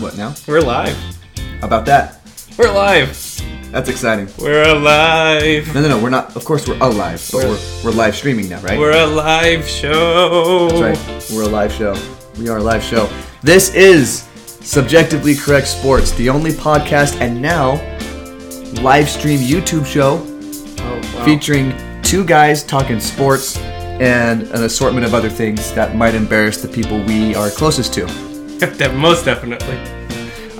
What now? We're live. How about that? We're live. That's exciting. We're alive. No, no, no. We're not. Of course, we're alive, but We're- we're, we're live streaming now, right? We're a live show. That's right. We're a live show. We are a live show. This is Subjectively Correct Sports, the only podcast and now live stream YouTube show Oh, wow. featuring two guys talking sports and an assortment of other things that might embarrass the people we are closest to. Most definitely.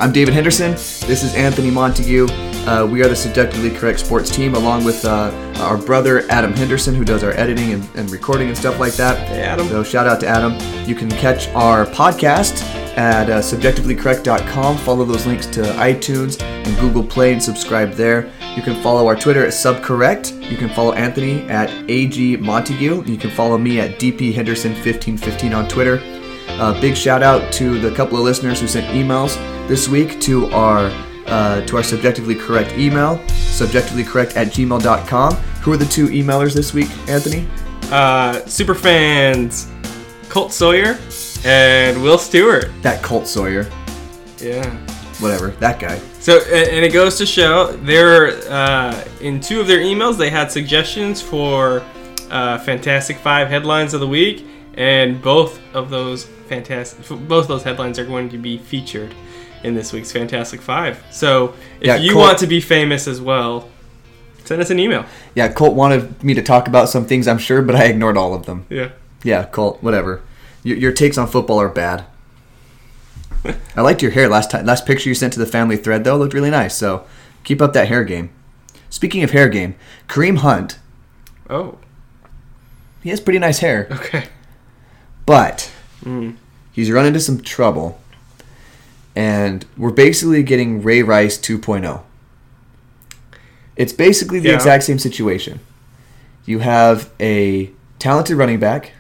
I'm David Henderson. This is Anthony Montague. Uh, we are the Subjectively Correct Sports team, along with uh, our brother Adam Henderson, who does our editing and, and recording and stuff like that. Hey, Adam. So shout out to Adam. You can catch our podcast at uh, subjectivelycorrect.com. Follow those links to iTunes and Google Play and subscribe there. You can follow our Twitter at subcorrect. You can follow Anthony at agmontague. You can follow me at DP Henderson1515 on Twitter. Uh, big shout out to the couple of listeners who sent emails this week to our uh, to our subjectively correct email, subjectivelycorrect at gmail.com. Who are the two emailers this week, Anthony? Uh, super fans, Colt Sawyer and Will Stewart. That Colt Sawyer, Yeah. whatever, that guy. So, and it goes to show they're uh, in two of their emails they had suggestions for uh, Fantastic Five headlines of the week, and both of those fantastic both those headlines are going to be featured in this week's Fantastic Five. So, if Yeah, you Colt- want to be famous as well, send us an email. Yeah, Colt wanted me to talk about some things, I'm sure, but I ignored all of them. Yeah. Yeah, Colt, whatever. Your, your takes on football are bad. I liked your hair last time. Last picture you sent to the family thread though looked really nice. So keep up that hair game. Speaking of hair game, Kareem Hunt, Oh. he has pretty nice hair, Okay. But Mm. he's run into some trouble, and we're basically getting Ray Rice 2.0. It's basically the Yeah. exact same situation. You have a talented running back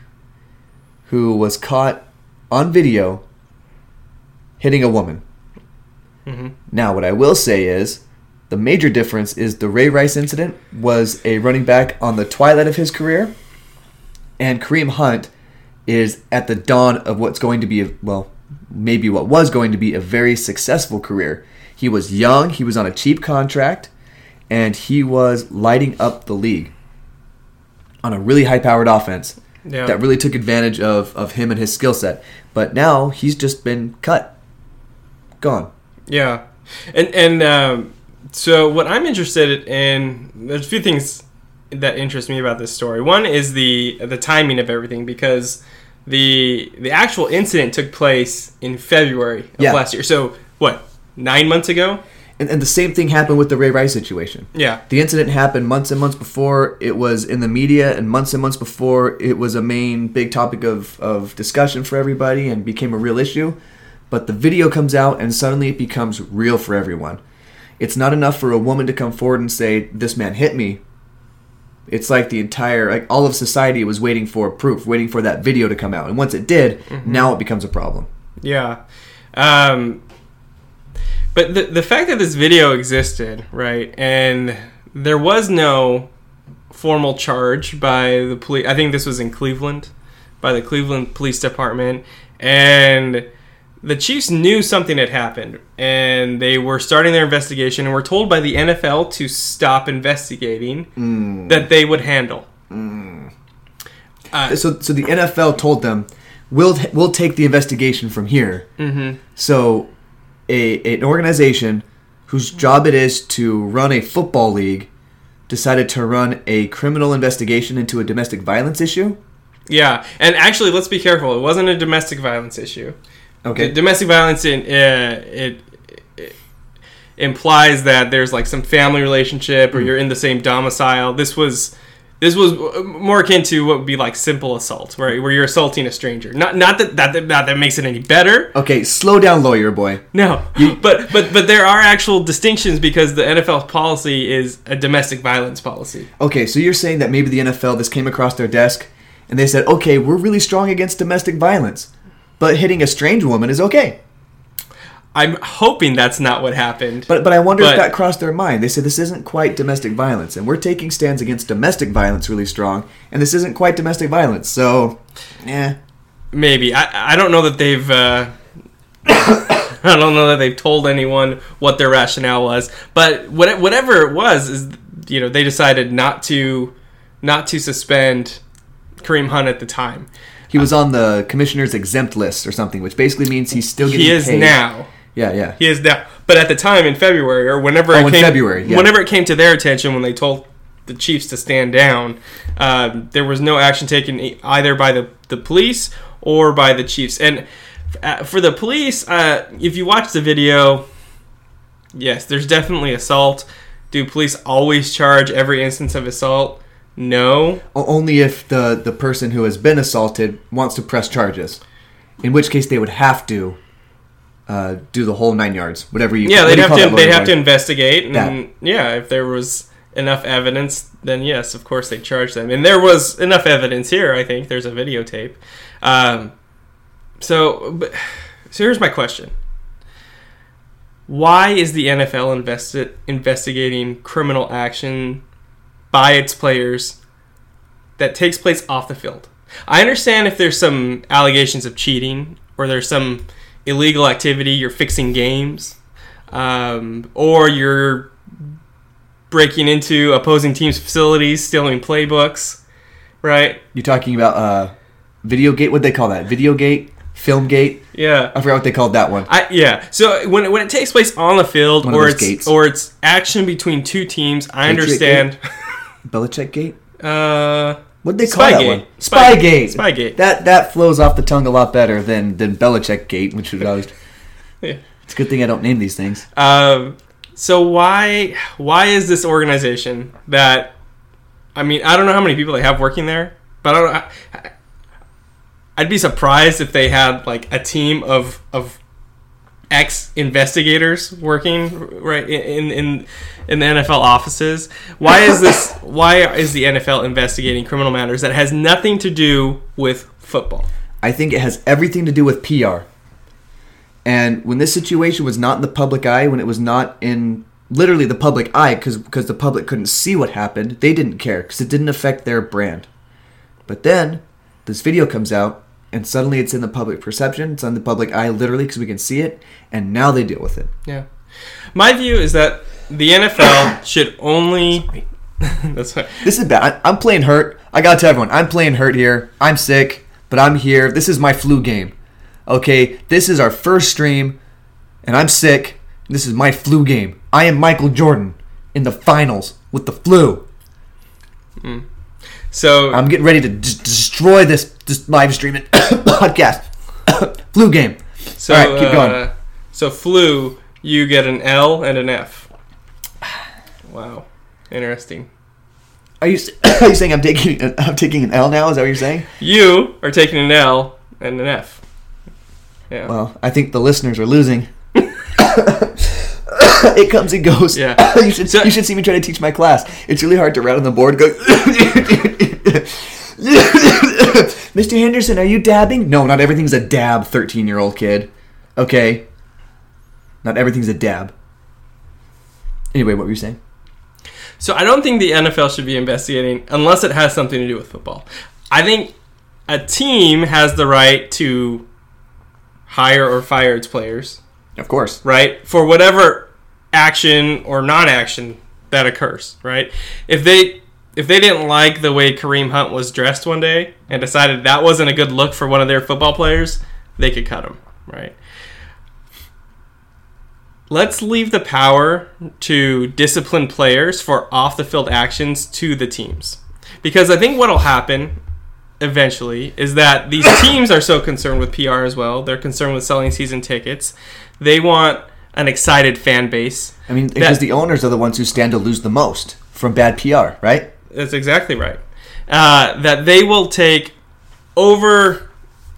who was caught on video hitting a woman. hmm Now, what I will say is the major difference is the Ray Rice incident was a running back on the twilight of his career, and Kareem Hunt is at the dawn of what's going to be, a, well, maybe what was going to be a very successful career. He was young, he was on a cheap contract, and he was lighting up the league on a really high powered offense Yeah. that really took advantage of, of him and his skill set. But now he's just been cut. Gone. Yeah, and and um, so what I'm interested in, there's a few things that interests me about this story. One is the the timing of everything because the the actual incident took place in February of Yeah. last year. So what, nine months ago? And, and the same thing happened with the Ray Rice situation. Yeah, The incident happened months and months before it was in the media, and months and months before it was a main big topic of, of discussion for everybody and became a real issue. But the video comes out, and suddenly it becomes real for everyone. It's not enough for a woman to come forward and say, This man hit me. It's like the entire, like all of society was waiting for proof, waiting for that video to come out. And once it did, now it becomes a problem. yeah. Um, but the the fact that this video existed, right, and there was no formal charge by the police. I think this was in Cleveland, by the Cleveland Police Department, and the Chiefs knew something had happened, and they were starting their investigation, and were told by the NFL to stop investigating, that they would handle. Uh, so so the NFL told them we'll we'll take the investigation from here. mhm. So a an organization whose job it is to run a football league decided to run a criminal investigation into a domestic violence issue. Yeah, and actually, let's be careful. It wasn't a domestic violence issue. Okay. D- domestic violence in uh, it, it implies that there's like some family relationship or you're in the same domicile. This was this was more akin to what would be like simple assault, right? Where you're assaulting a stranger. Not not that that not that makes it any better. Okay, slow down, lawyer boy. No, but but but there are actual distinctions because the NFL policy is a domestic violence policy. Okay, so you're saying that maybe the NFL this came across their desk and they said, "Okay, we're really strong against domestic violence, but hitting a strange woman is okay." I'm hoping that's not what happened. But but I wonder But- if that crossed their mind. They said this isn't quite domestic violence, and we're taking stands against domestic violence really strong, and this isn't quite domestic violence. So, yeah, Maybe I I don't know that they've uh, I don't know that they've told anyone what their rationale was, but what, whatever it was, is you know they decided not to not to suspend Kareem Hunt at the time. He was on the commissioner's exempt list or something, which basically means he's still getting He is paid. now. Yeah, yeah. He is now. But at the time in February or whenever Oh, it in came, February, yeah. whenever it came to their attention when they told the Chiefs to stand down, um, there was no action taken either by the the police or by the Chiefs. And uh, for the police, uh, if you watch the video, yes, there's definitely assault. Do police always charge every instance of assault? No. Only if the the person who has been assaulted wants to press charges, in which case they would have to uh, do the whole nine yards, whatever you. Yeah, they'd have to they'd have to investigate, and That. yeah, if there was enough evidence, then yes, of course they charge them. And there was enough evidence here. I think there's a videotape. Um, so, but, so here's my question: Why is the NFL invested investigating criminal action by its players that takes place off the field? I understand if there's some allegations of cheating or there's some illegal activity, you're fixing games, um, or you're breaking into opposing teams' facilities, stealing playbooks, right? You're talking about uh, video gate. What they call that? Video gate, film gate. Yeah. I forgot what they called that one. I, yeah. So when, when it takes place on the field, One or it's gates. or it's action between two teams, I Patriot understand. Belichick gate. Uh, What they call that Spygate. one? Spy- Spygate. Spygate. That that flows off the tongue a lot better than than Belichick gate, which would always. Yeah. It's a good thing I don't name these things. Um, so why why is this organization that I mean I don't know how many people they have working there, but I don't. I, I'd be surprised if they had like a team of of ex investigators working right in in in the NFL offices. Why is this? why is the NFL investigating criminal matters that has nothing to do with football? I think it has everything to do with PR. And when this situation was not in the public eye, when it was not in literally the public eye, because because the public couldn't see what happened, they didn't care because it didn't affect their brand. But then this video comes out, and suddenly it's in the public perception, it's on the public eye, literally because we can see it, and now they deal with it. Yeah. My view is that the NFL should only. That's right. This is bad. I- I'm playing hurt. I got to tell everyone, I'm playing hurt here. I'm sick, but I'm here. This is my flu game. Okay, this is our first stream, and I'm sick. This is my flu game. I am Michael Jordan in the finals with the flu. Hmm. So I'm getting ready to d- destroy this, this live streaming podcast. flu game. so all right, keep going. uh, so flu, you get an L and an F. Wow, interesting. Are you are you saying I'm taking I'm taking an L now? Is that what you're saying? You are taking an L and an F. Yeah. Well, I think the listeners are losing. it comes and goes. Yeah. you should So- you should see me try to teach my class. It's really hard to write on the board. Go. Mr. Henderson, are you dabbing? No, not everything's a dab. Thirteen-year-old kid. Okay. Not everything's a dab. Anyway, what were you saying? So I don't think the NFL should be investigating unless it has something to do with football. I think a team has the right to hire or fire its players. Of course. right? For whatever action or non-action that occurs, right? If they if they didn't like the way Kareem Hunt was dressed one day and decided that wasn't a good look for one of their football players, they could cut him, right? Let's leave the power to discipline players for off the field actions to the teams. Because I think what'll happen eventually is that these teams are so concerned with PR as well. They're concerned with selling season tickets. They want an excited fan base. I mean, because the owners are the ones who stand to lose the most from bad PR, right? That's exactly right. Uh, that they will take over,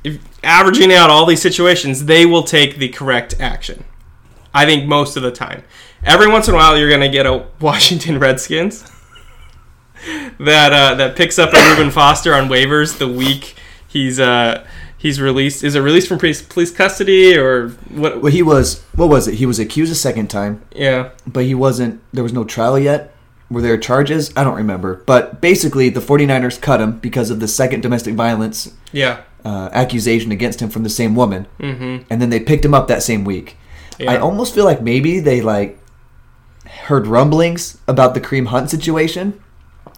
if, averaging out all these situations, they will take the correct action. I think most of the time. Every once in a while, you're going to get a Washington Redskins that uh, that picks up a Reuben Foster on waivers the week he's uh, he's released. Is it released from police, police custody or what? Well, he was. What was it? He was accused a second time, Yeah, but he wasn't. There was no trial yet. were there charges? I don't remember. But basically, the 49ers cut him because of the second domestic violence Yeah. uh, accusation against him from the same woman. Mm-hmm. And then they picked him up that same week. Yeah. I almost feel like maybe they like heard rumblings about the Kareem Hunt situation.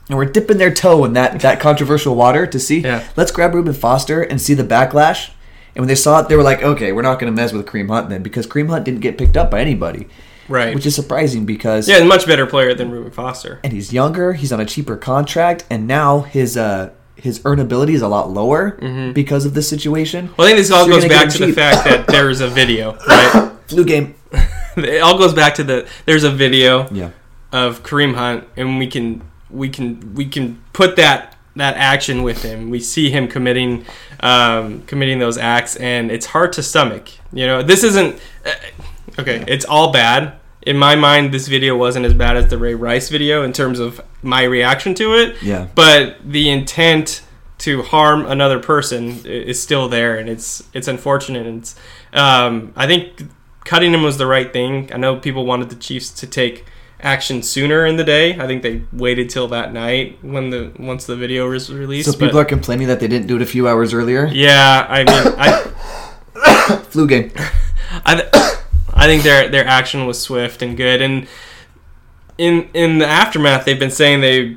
And we're dipping their toe in that, that controversial water to see. Yeah. Let's grab Reuben Foster and see the backlash. And when they saw it, they were like, okay, we're not going to mess with Kareem Hunt then because Kareem Hunt didn't get picked up by anybody, Right. which is surprising because yeah, a much better player than Reuben Foster. and he's younger, he's on a cheaper contract, and now his uh his earnability is a lot lower because of this situation. Well, I think this all So goes back to the fact that there's a video, right? Flu game. it all goes back to the there's a video Yeah. of Kareem Hunt, and we can we can we can put that that action with him. We see him committing um, committing those acts, and it's hard to stomach. You know, this isn't uh, okay. It's all bad. In my mind, this video wasn't as bad as the Ray Rice video in terms of my reaction to it. Yeah. But the intent to harm another person is still there, and it's it's unfortunate. And it's, um, I think cutting him was the right thing. I know people wanted the Chiefs to take action sooner in the day. I think they waited till that night when the once the video was released. So people but- are complaining that they didn't do it a few hours earlier. yeah, I mean, I Flu game. I, I think their their action was swift and good, and in in the aftermath, they've been saying they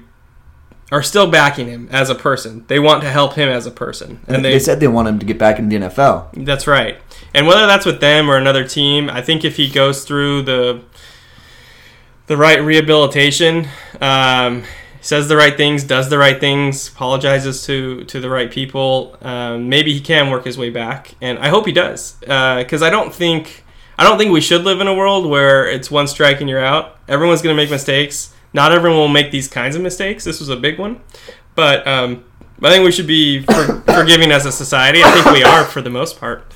are still backing him as a person. They want to help him as a person, and they, they, said they want him to get back in the NFL. that's right. And whether that's with them or another team, I think if he goes through the the right rehabilitation, um, says the right things, does the right things, apologizes to to the right people, um, maybe he can work his way back. And I hope he does, because I don't think I don't think we should live in a world where it's one strike and you're out. Everyone's going to make mistakes. Not everyone will make these kinds of mistakes. This was a big one, but um, I think we should be for, forgiving as a society. I think we are for the most part.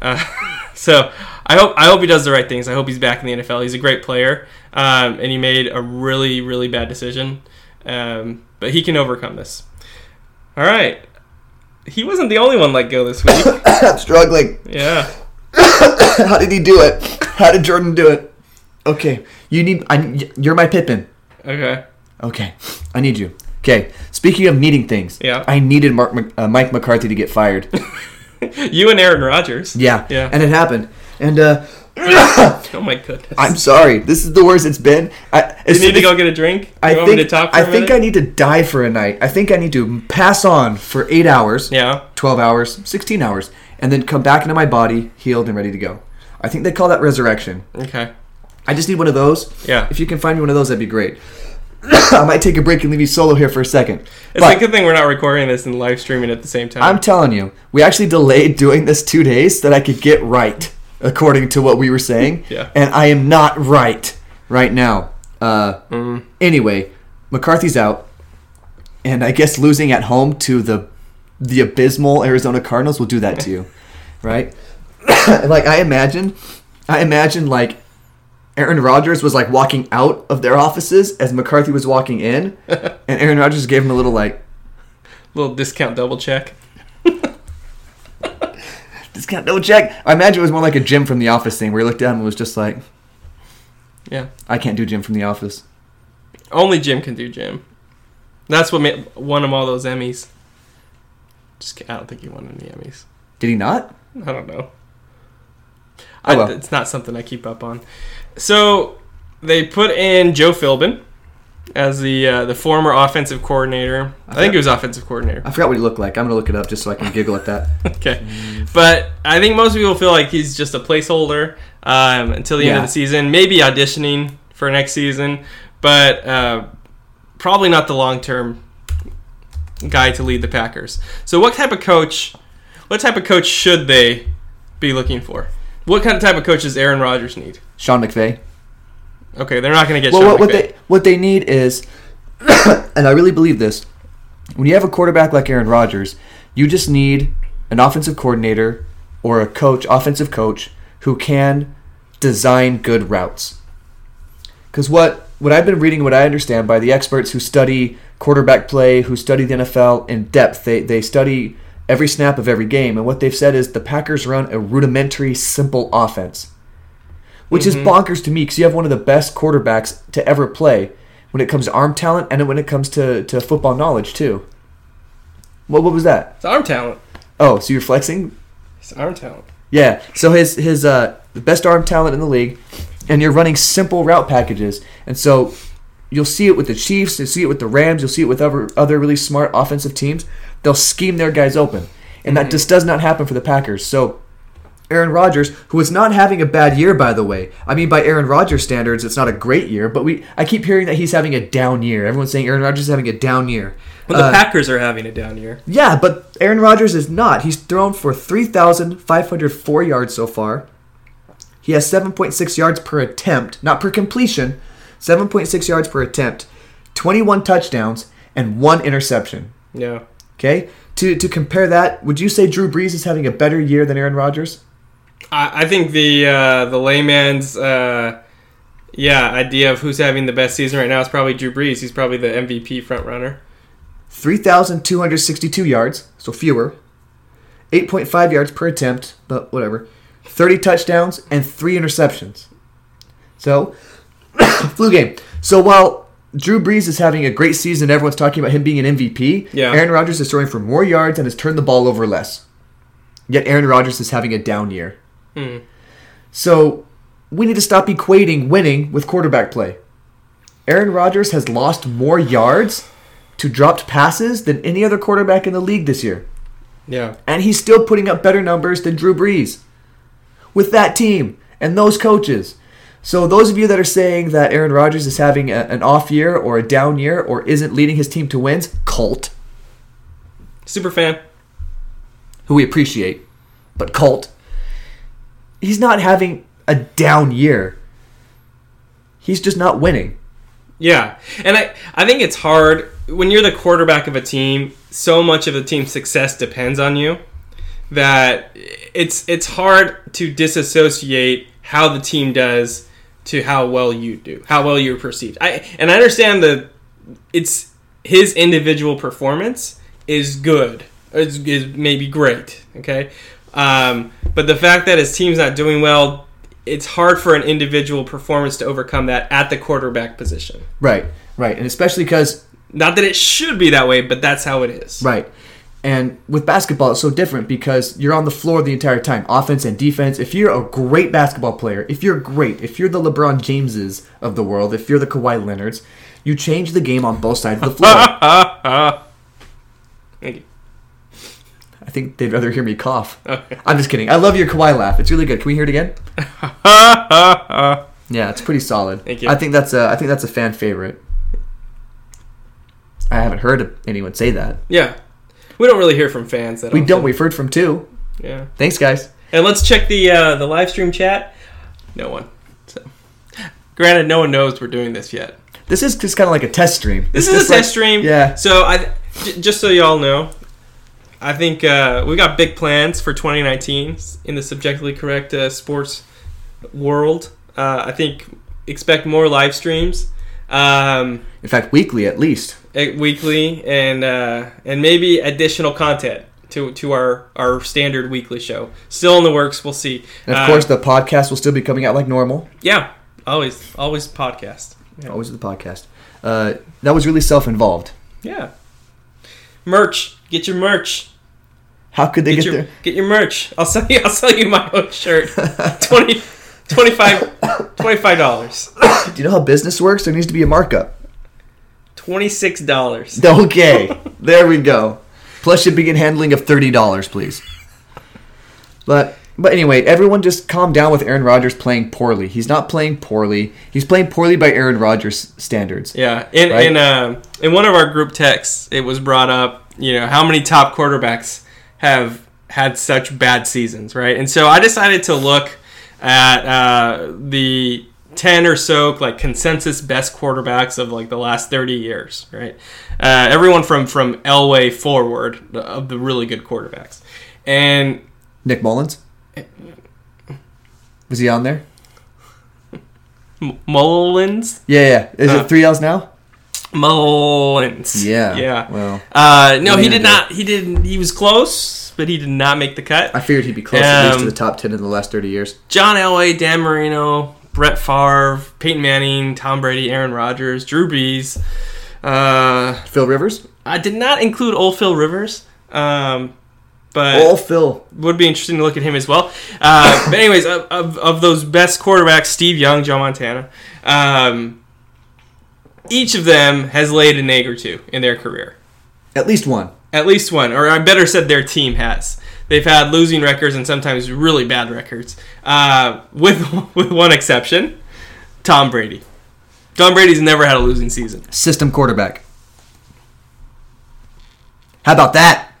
Uh, so I hope I hope he does the right things. I hope he's back in the NFL. He's a great player, um, and he made a really really bad decision, um, but he can overcome this. All right, he wasn't the only one let go this week. I'm struggling. yeah, How did he do it? How did Jordan do it? Okay, you need. I, you're my Pippin. okay, Okay, I need you. Okay, speaking of needing things, Yeah. I needed Mark, uh, Mike McCarthy to get fired. you and Aaron Rodgers. Yeah, Yeah. and it happened. And uh, Oh my goodness. I'm sorry. This is the worst it's been. I, you need to go get a drink. I you want think me to talk for I think? I need to die for a night. I think I need to pass on for eight hours, Yeah. twelve hours, sixteen hours, and then come back into my body healed and ready to go. I think they call that resurrection. Okay. I just need one of those. Yeah. If you can find me one of those, that'd be great. I might take a break and leave you solo here for a second. It's But a good thing we're not recording this and live streaming at the same time. I'm telling you, we actually delayed doing this two days so that I could get right, according to what we were saying. Yeah. And I am not right right now. Uh, Mm. Anyway, McCarthy's out, and I guess losing at home to the the abysmal Arizona Cardinals will do that to you, right? like I imagine, I imagine like Aaron Rodgers was like walking out of their offices as McCarthy was walking in, and Aaron Rodgers gave him a little like little discount double check. Discount no check. I imagine it was more like a Jim from the Office thing where he looked down and was just like, Yeah. I can't do Jim from the Office. Only Jim can do Jim. That's what made, won him all those Emmys. Just I don't think he won any Emmys. Did he not? I don't know. Oh, I. It's not something I keep up on. So they put in Joe Philbin as the uh, the former offensive coordinator. I think he was offensive coordinator. I forgot what he looked like. I'm gonna look it up just so I can giggle at that. Okay, but I think most people feel like he's just a placeholder um, until the end of the season. Maybe auditioning for next season, but uh, probably not the long term guy to lead the Packers. So, what type of coach? What type of coach should they be looking for? What kind of type of coach does Aaron Rodgers need? Sean McVay. Okay, they're not going to get Well, what, what they what they need is, and I really believe this, when you have a quarterback like Aaron Rodgers, you just need an offensive coordinator or a coach, offensive coach, who can design good routes. Because what what I've been reading, what I understand by the experts who study quarterback play, who study the NFL in depth, they they study every snap of every game, and what they've said is the Packers run a rudimentary, simple offense which is bonkers to me because you have one of the best quarterbacks to ever play. when it comes to arm talent and when it comes to, to football knowledge too. What what was that? It's arm talent. Oh, so you're flexing? It's arm talent. Yeah. So his his uh the best arm talent in the league, and you're running simple route packages, and so you'll see it with the Chiefs, you'll see it with the Rams, you'll see it with other other really smart offensive teams. They'll scheme their guys open, and that just does not happen for the Packers. So. Aaron Rodgers, who is not having a bad year, by the way. I mean, by Aaron Rodgers standards, it's not a great year, but we I keep hearing that he's having a down year. Everyone's saying Aaron Rodgers is having a down year. Well, the Uh, Packers are having a down year. yeah, but Aaron Rodgers is not. He's thrown for 3,504 yards so far. He has 7.6 yards per attempt, not per completion. 7.6 yards per attempt, 21 touchdowns, and one interception. Yeah. Okay? To, to compare that, would you say Drew Brees is having a better year than Aaron Rodgers? I, I think the uh, the layman's uh, yeah idea of who's having the best season right now is probably Drew Brees. He's probably the MVP front runner. 3,262 yards, so fewer. 8.5 yards per attempt, but whatever. 30 touchdowns and 3 interceptions. So, flu game. So while Drew Brees is having a great season, everyone's talking about him being an MVP. Yeah. Aaron Rodgers is throwing for more yards and has turned the ball over less. Yet Aaron Rodgers is having a down year. Hmm. So we need to stop equating winning with quarterback play. Aaron Rodgers has lost more yards to dropped passes than any other quarterback in the league this year. Yeah. And he's still putting up better numbers than Drew Brees with that team and those coaches. So, those of you that are saying that Aaron Rodgers is having a, an off year or a down year or isn't leading his team to wins, Colt, Super fan. who we appreciate, but Colt, he's not having a down year. He's just not winning. Yeah, and I I think it's hard when you're the quarterback of a team. So much of the team's success depends on you that it's it's hard to disassociate how the team does to how well you do, how well you're perceived. I and I understand that it's his individual performance is good, is, is maybe great. Okay, um, but the fact that his team's not doing well, it's hard for an individual performance to overcome that at the quarterback position. Right, right. And especially because Not that it should be that way, but that's how it is. Right. And with basketball, it's so different because you're on the floor the entire time, offense and defense. If you're a great basketball player, if you're great, if you're the LeBron Jameses of the world, if you're the Kawhi Leonards, you change the game on both sides of the floor. Thank you. I think they'd rather hear me cough. Okay. I'm just kidding. I love your Kawhi laugh. It's really good. Can we hear it again? Yeah, it's pretty solid. Thank you. I think that's a I think that's a fan favorite. I haven't heard anyone say that. yeah. We don't really hear from fans that We often. don't. We've heard from two. Yeah. Thanks, guys. And let's check the uh, the live stream chat. No one. So, granted, no one knows we're doing this yet. This is just kind of like a test stream. This It's is a like- test stream. Yeah. So I, j- just so y'all know, I think uh, we got big plans for 2019 in the subjectively correct uh, sports world. Uh, I think expect more live streams. Um, In fact, weekly at least. eh, weekly and uh, and maybe additional content to to our our standard weekly show. Still in the works. We'll see. And of Uh, course, the podcast will still be coming out like normal. yeah, always always podcast. Yeah. Always the podcast. Uh, that was really self-involved. yeah. Merch. Get your merch. How could they Get get, your there? get your merch. I'll sell you. I'll sell you my own shirt. 20 25 dollars. Do you know how business works? There needs to be a markup. Twenty six dollars. Okay, there we go. Plus shipping and handling of thirty dollars, please. But but anyway, everyone just calm down with Aaron Rodgers playing poorly. He's not playing poorly. He's playing poorly by Aaron Rodgers standards. Yeah, in Right? in um in one of our group texts, it was brought up. You know how many top quarterbacks have had such bad seasons, right? And so I decided to look at uh, the ten or so like consensus best quarterbacks of like the last thirty years, right? Uh, everyone from from Elway forward of the really good quarterbacks, and Nick Mullens. Was he on there? M- Mullins, Yeah, yeah. Is Uh, it three L's now? Mullens, Yeah. yeah. Well, Uh, no, he did gonna not. He didn't. He was close, but he did not make the cut. I figured he'd be close at least to Um, the top ten in the last thirty years. John Elway, Dan Marino, Brett Favre, Peyton Manning, Tom Brady, Aaron Rodgers, Drew Brees. Uh, Phil Rivers. I did not include old Phil Rivers, um, but Oh, Phil. would be interesting to look at him as well. Uh, but anyways, of, of, of those best quarterbacks, Steve Young, Joe Montana, um, each of them has laid an egg or two in their career. At least one. At least one, or I better said their team has. They've had losing records and sometimes really bad records, uh, with with one exception, Tom Brady. Tom Brady's never had a losing season. System quarterback. How about that?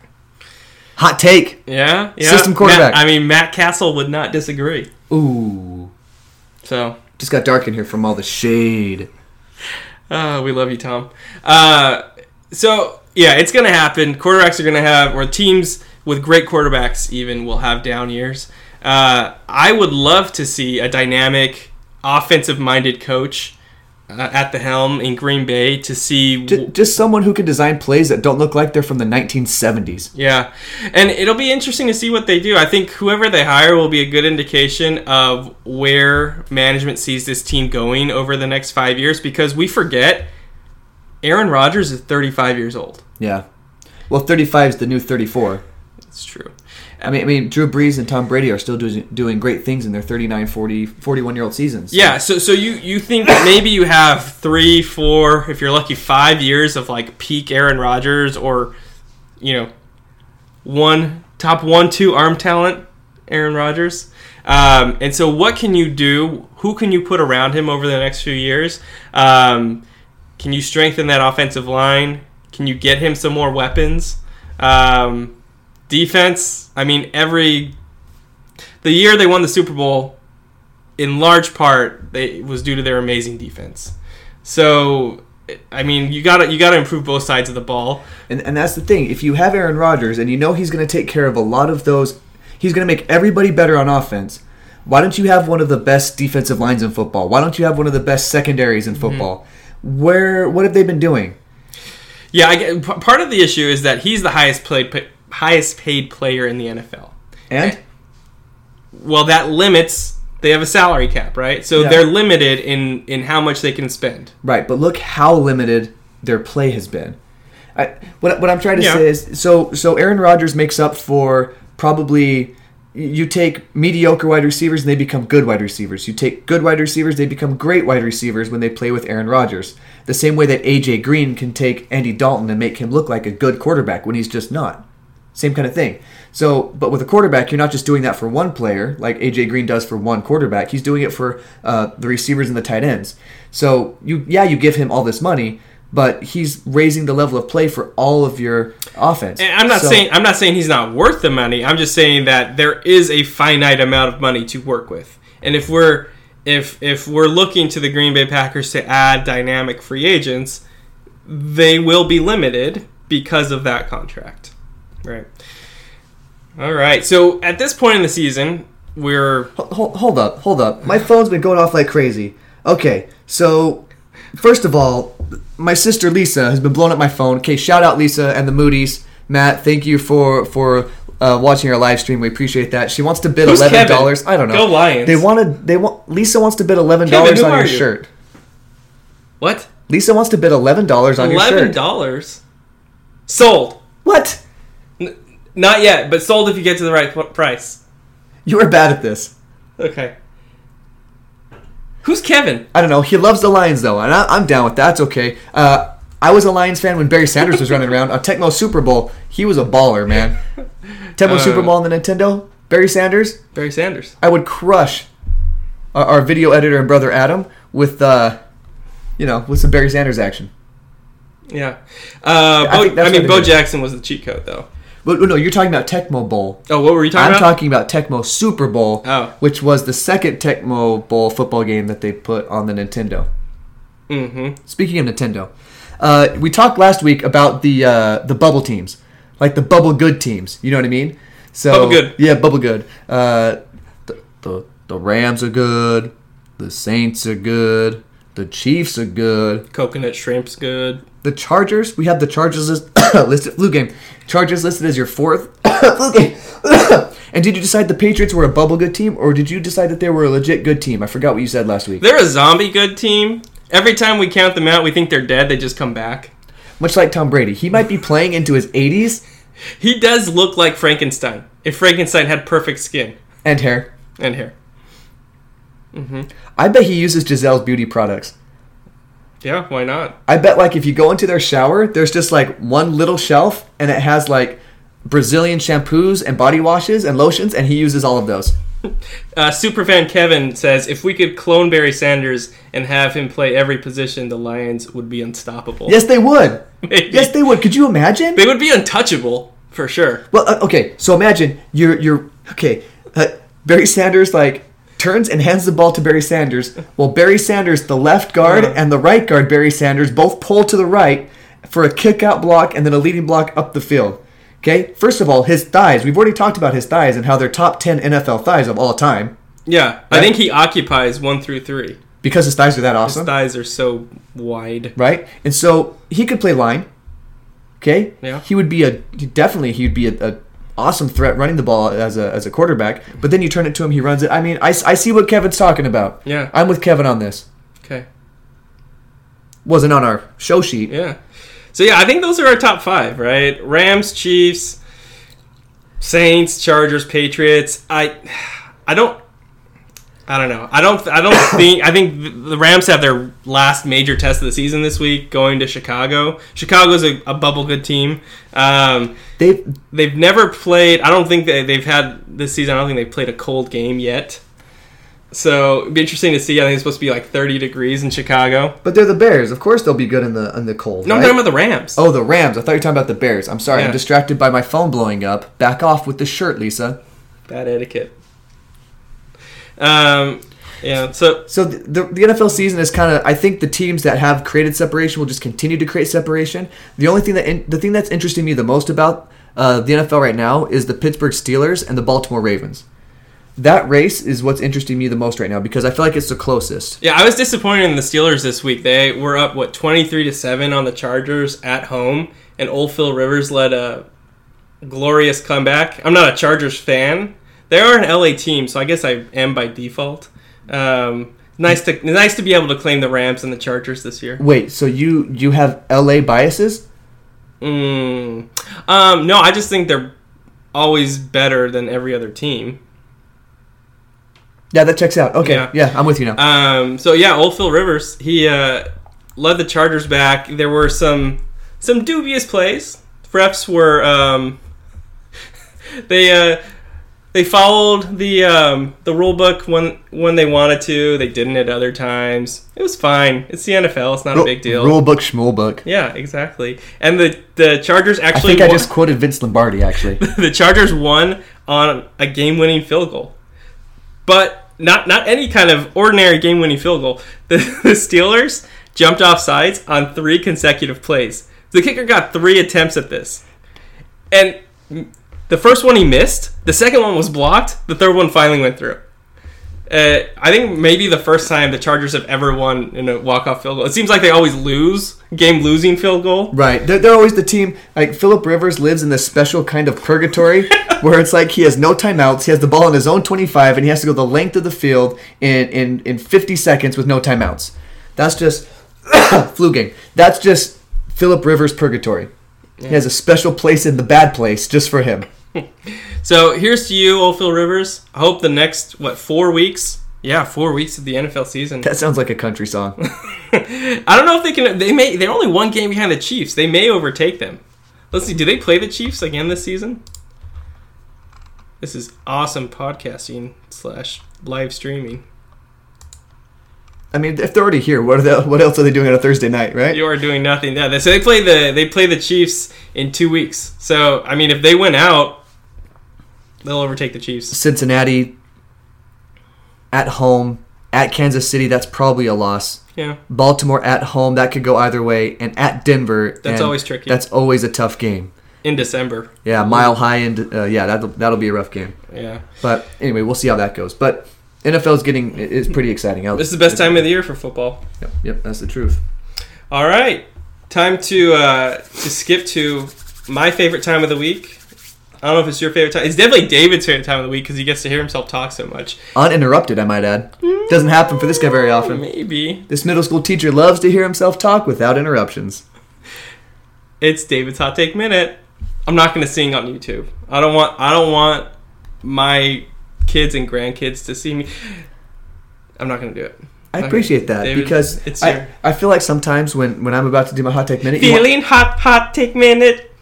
Hot take. Yeah, yeah. System quarterback. Matt- I mean, Matt Cassel would not disagree. Ooh. So Just got dark in here from all the shade. Uh, we love you, Tom. Uh, so yeah, it's gonna happen. Quarterbacks are gonna have, or teams with great quarterbacks even will have down years. Uh, I would love to see a dynamic, offensive-minded coach uh, at the helm in Green Bay to see. Just, just someone who can design plays that don't look like they're from the 1970s. Yeah, and it'll be interesting to see what they do. I think whoever they hire will be a good indication of where management sees this team going over the next five years because we forget Aaron Rodgers is 35 years old. Yeah. Well, 35 is the new 34. It's true. I mean, I mean, Drew Brees and Tom Brady are still doing doing great things in their 39, 40, 41 year old seasons. So- Yeah, so so you you think that maybe you have three, four, if you're lucky, five years of like peak Aaron Rodgers or you know one top one two arm talent Aaron Rodgers. Um, and so what can you do? Who can you put around him over the next few years? Um, can you strengthen that offensive line? Can you get him some more weapons? Um, defense. I mean, every the year they won the Super Bowl, in large part, they was due to their amazing defense. So, I mean, you gotta you gotta improve both sides of the ball. And, and that's the thing. If you have Aaron Rodgers and you know he's going to take care of a lot of those, he's going to make everybody better on offense. Why don't you have one of the best defensive lines in football? Why don't you have one of the best secondaries in Mm-hmm. football? Where what have they been doing? Yeah, I get, part of the issue is that he's the highest played highest paid player in the NFL. And Well, that limits. They have a salary cap, right? So Yeah. they're limited in in how much they can spend. right, but look how limited their play has been. I, what, what I'm trying to Yeah. say is so so Aaron Rodgers makes up for probably you take mediocre wide receivers and they become good wide receivers. You take good wide receivers, they become great wide receivers when they play with Aaron Rodgers. The same way that AJ Green can take Andy Dalton and make him look like a good quarterback when he's just not. Same kind of thing. So, but with a quarterback, you're not just doing that for one player like AJ Green does for one quarterback. He's doing it for uh, the receivers and the tight ends. So, you yeah, you give him all this money, but he's raising the level of play for all of your offense. And I'm not So- saying I'm not saying he's not worth the money. I'm just saying that there is a finite amount of money to work with. And if we're if if we're looking to the Green Bay Packers to add dynamic free agents, they will be limited because of that contract. Right. All right. So at this point in the season, we're Hold, hold up, hold up. My phone's been going off like crazy. Okay, so first of all, my sister Lisa has been blowing up my phone. Okay, shout out Lisa and the Moody's. Matt, thank you for for uh, watching our live stream. We appreciate that. She wants to bid Who's eleven dollars. I don't know. Go Lions. They wanted. They want. Lisa wants to bid eleven dollars on your you? shirt. what? Lisa wants to bid eleven dollars on your shirt. Eleven dollars. Sold. What? Not yet, but sold if you get to the right p- price. You are bad at this. Okay. Who's Kevin? I don't know. He loves the Lions though, and I, I'm down with that. It's okay. Uh, I was a Lions fan when Barry Sanders was running around. A Tecmo Super Bowl. He was a baller, man. Tecmo Uh, Super Bowl on the Nintendo. Barry Sanders. Barry Sanders. I would crush our, our video editor and brother Adam with, uh, you know, with some Barry Sanders action. Yeah. Uh, I Bo, think I, mean, Bo. Jackson was the cheat code, though. But no, you're talking about Tecmo Bowl. Oh, what were you talking about? I'm talking about Tecmo Super Bowl, Oh. which was the second Tecmo Bowl football game that they put on the Nintendo. mm-hmm. Speaking of Nintendo, uh, we talked last week about the uh, the bubble teams, like the bubble good teams. You know what I mean? So Bubble good. yeah, bubble good. Uh, the, the the Rams are good. The Saints are good. The Chiefs are good. Coconut shrimp's good. The Chargers, we have the Chargers list, listed flu game. Chargers listed as your fourth okay. and did you decide the Patriots were a bubble good team, or did you decide that they were a legit good team? I forgot what you said last week. They're a zombie good team. Every time we count them out, we think they're dead. They just come back. Much like Tom Brady, he might be playing into his 80s He does look like Frankenstein. If Frankenstein had perfect skin and hair. and hair. Mm-hmm. I bet he uses Gisele's beauty products. Yeah, why not? I bet like if you go into their shower, there's just like one little shelf and it has like Brazilian shampoos and body washes and lotions and he uses all of those. Uh, Superfan Kevin says if we could clone Barry Sanders and have him play every position, the Lions would be unstoppable. Yes, they would. Maybe. Yes, they would. Could you imagine? They would be untouchable for sure. Well, uh, okay. So imagine you're you're okay. Uh, Barry Sanders like turns and hands the ball to Barry Sanders. Well, Barry Sanders, the left guard Uh-huh. and the right guard, Barry Sanders, both pull to the right for a kick out block and then a leading block up the field. Okay. First of all, his thighs. We've already talked about his thighs and how they're top ten NFL thighs of all time Yeah, I think he occupies one through three. because his thighs are that awesome. His thighs are so wide. right? And so he could play line. Okay. Yeah. He would be a definitely he'd be a, a awesome threat running the ball as a as a quarterback. But then you turn it to him, he runs it. I mean, I, I see what Kevin's talking about. Yeah. I'm with Kevin on this. Okay. Wasn't on our show sheet. Yeah. So yeah, I think those are our top five, right? Rams, Chiefs, Saints, Chargers, Patriots. I, I don't. I don't know. I don't. I don't think. I think the- Rams have their last major test of the season this week, going to Chicago. Chicago's a, a bubble good team. Um, They they've never played. I don't think they, they've had this season. I don't think they've played a cold game yet. So it'd be interesting to see. I think it's supposed to be like 30 degrees in Chicago. but they're the Bears. Of course they'll be good in the in the cold. No, I'm talking about the Rams. Oh, the Rams. I thought you were talking about the Bears. I'm sorry. Yeah. I'm distracted by my phone blowing up. Back off with the shirt, Lisa. Bad etiquette. Um, yeah. So So the, the, NFL season is kind of. I think the teams that have created separation will just continue to create separation. The only thing that in, the thing that's interesting me the most about uh, the NFL right now is the Pittsburgh Steelers and the Baltimore Ravens. That race is what's interesting me the most right now because I feel like it's the closest. yeah, I was disappointed in the Steelers this week. They were up what 23 to seven on the Chargers at home, and Old Phil Rivers led a glorious comeback. I'm not a Chargers fan. They are an LA team, so I guess I am by default. Um, nice to nice to be able to claim the Rams and the Chargers this year. Wait, so you you have LA biases? Mm. Um, no, I just think they're always better than every other team. Yeah, that checks out. Okay, Yeah. yeah, I'm with you now. Um, so yeah, old Phil Rivers, he uh, led the Chargers back. There were some some dubious plays. Refs were um, they uh, they followed the um, the rule book when when they wanted to. They didn't at other times. It was fine. It's the NFL. It's not a big deal. Rule book, schmool book. Yeah, exactly. And the the Chargers actually. I think I just quoted Vince Lombardi actually. the Chargers won on a game-winning field goal, but not not any kind of ordinary game-winning field goal. The, the Steelers jumped off sides on three consecutive plays. The kicker got three attempts at this, and the first one he missed. The second one was blocked. The third one finally went through. Uh, I think maybe the first time the Chargers have ever won in a walk-off field goal. It seems like they always lose game-losing field goal. Right. They're, they're always the team. Like Philip Rivers lives in this special kind of purgatory where it's like he has no timeouts. He has the ball in his own 25 and he has to go the length of the field in, in, in 50 seconds with no timeouts. That's just flu game. That's just Philip Rivers purgatory. He has a special place in the bad place just for him. So here's to you, old Phil Rivers. I hope the next what four weeks? Yeah, four weeks of the NFL season. That sounds like a country song. I don't know if they can. They may. They're only one game behind the Chiefs. They may overtake them. Let's see. Do they play the Chiefs again this season? This is awesome podcasting slash live streaming. I mean, if they're already here, what, are they, what else are they doing on a Thursday night, right? You are doing nothing. Yeah. they- So they play the they play the Chiefs in two weeks. So I mean, if they win out, they'll overtake the Chiefs. Cincinnati at home, at Kansas City, that's probably a loss. Yeah. Baltimore at home, that could go either way, and at Denver, That's always tricky. That's always a tough game. In December. Yeah, mile high and uh, yeah, that'll that'll be a rough game. Yeah. But anyway, we'll see how that goes. But NFL is getting is pretty exciting. This is the best time of the year for football. Yep, yep, that's the truth. All right, time to uh, to skip to my favorite time of the week. I don't know if it's your favorite time. It's definitely David's favorite time of the week because he gets to hear himself talk so much. Uninterrupted, I might add. Doesn't happen for this guy very often. Maybe This middle school teacher loves to hear himself talk without interruptions. it's David's hot take minute. I'm not going to sing on YouTube. I don't want. I don't want my kids and grandkids to see me. I'm not going to do it. I appreciate that David, because it's I, your- I feel like sometimes when, when I'm about to do my hot take minute, you want- Feeling hot, hot take minute.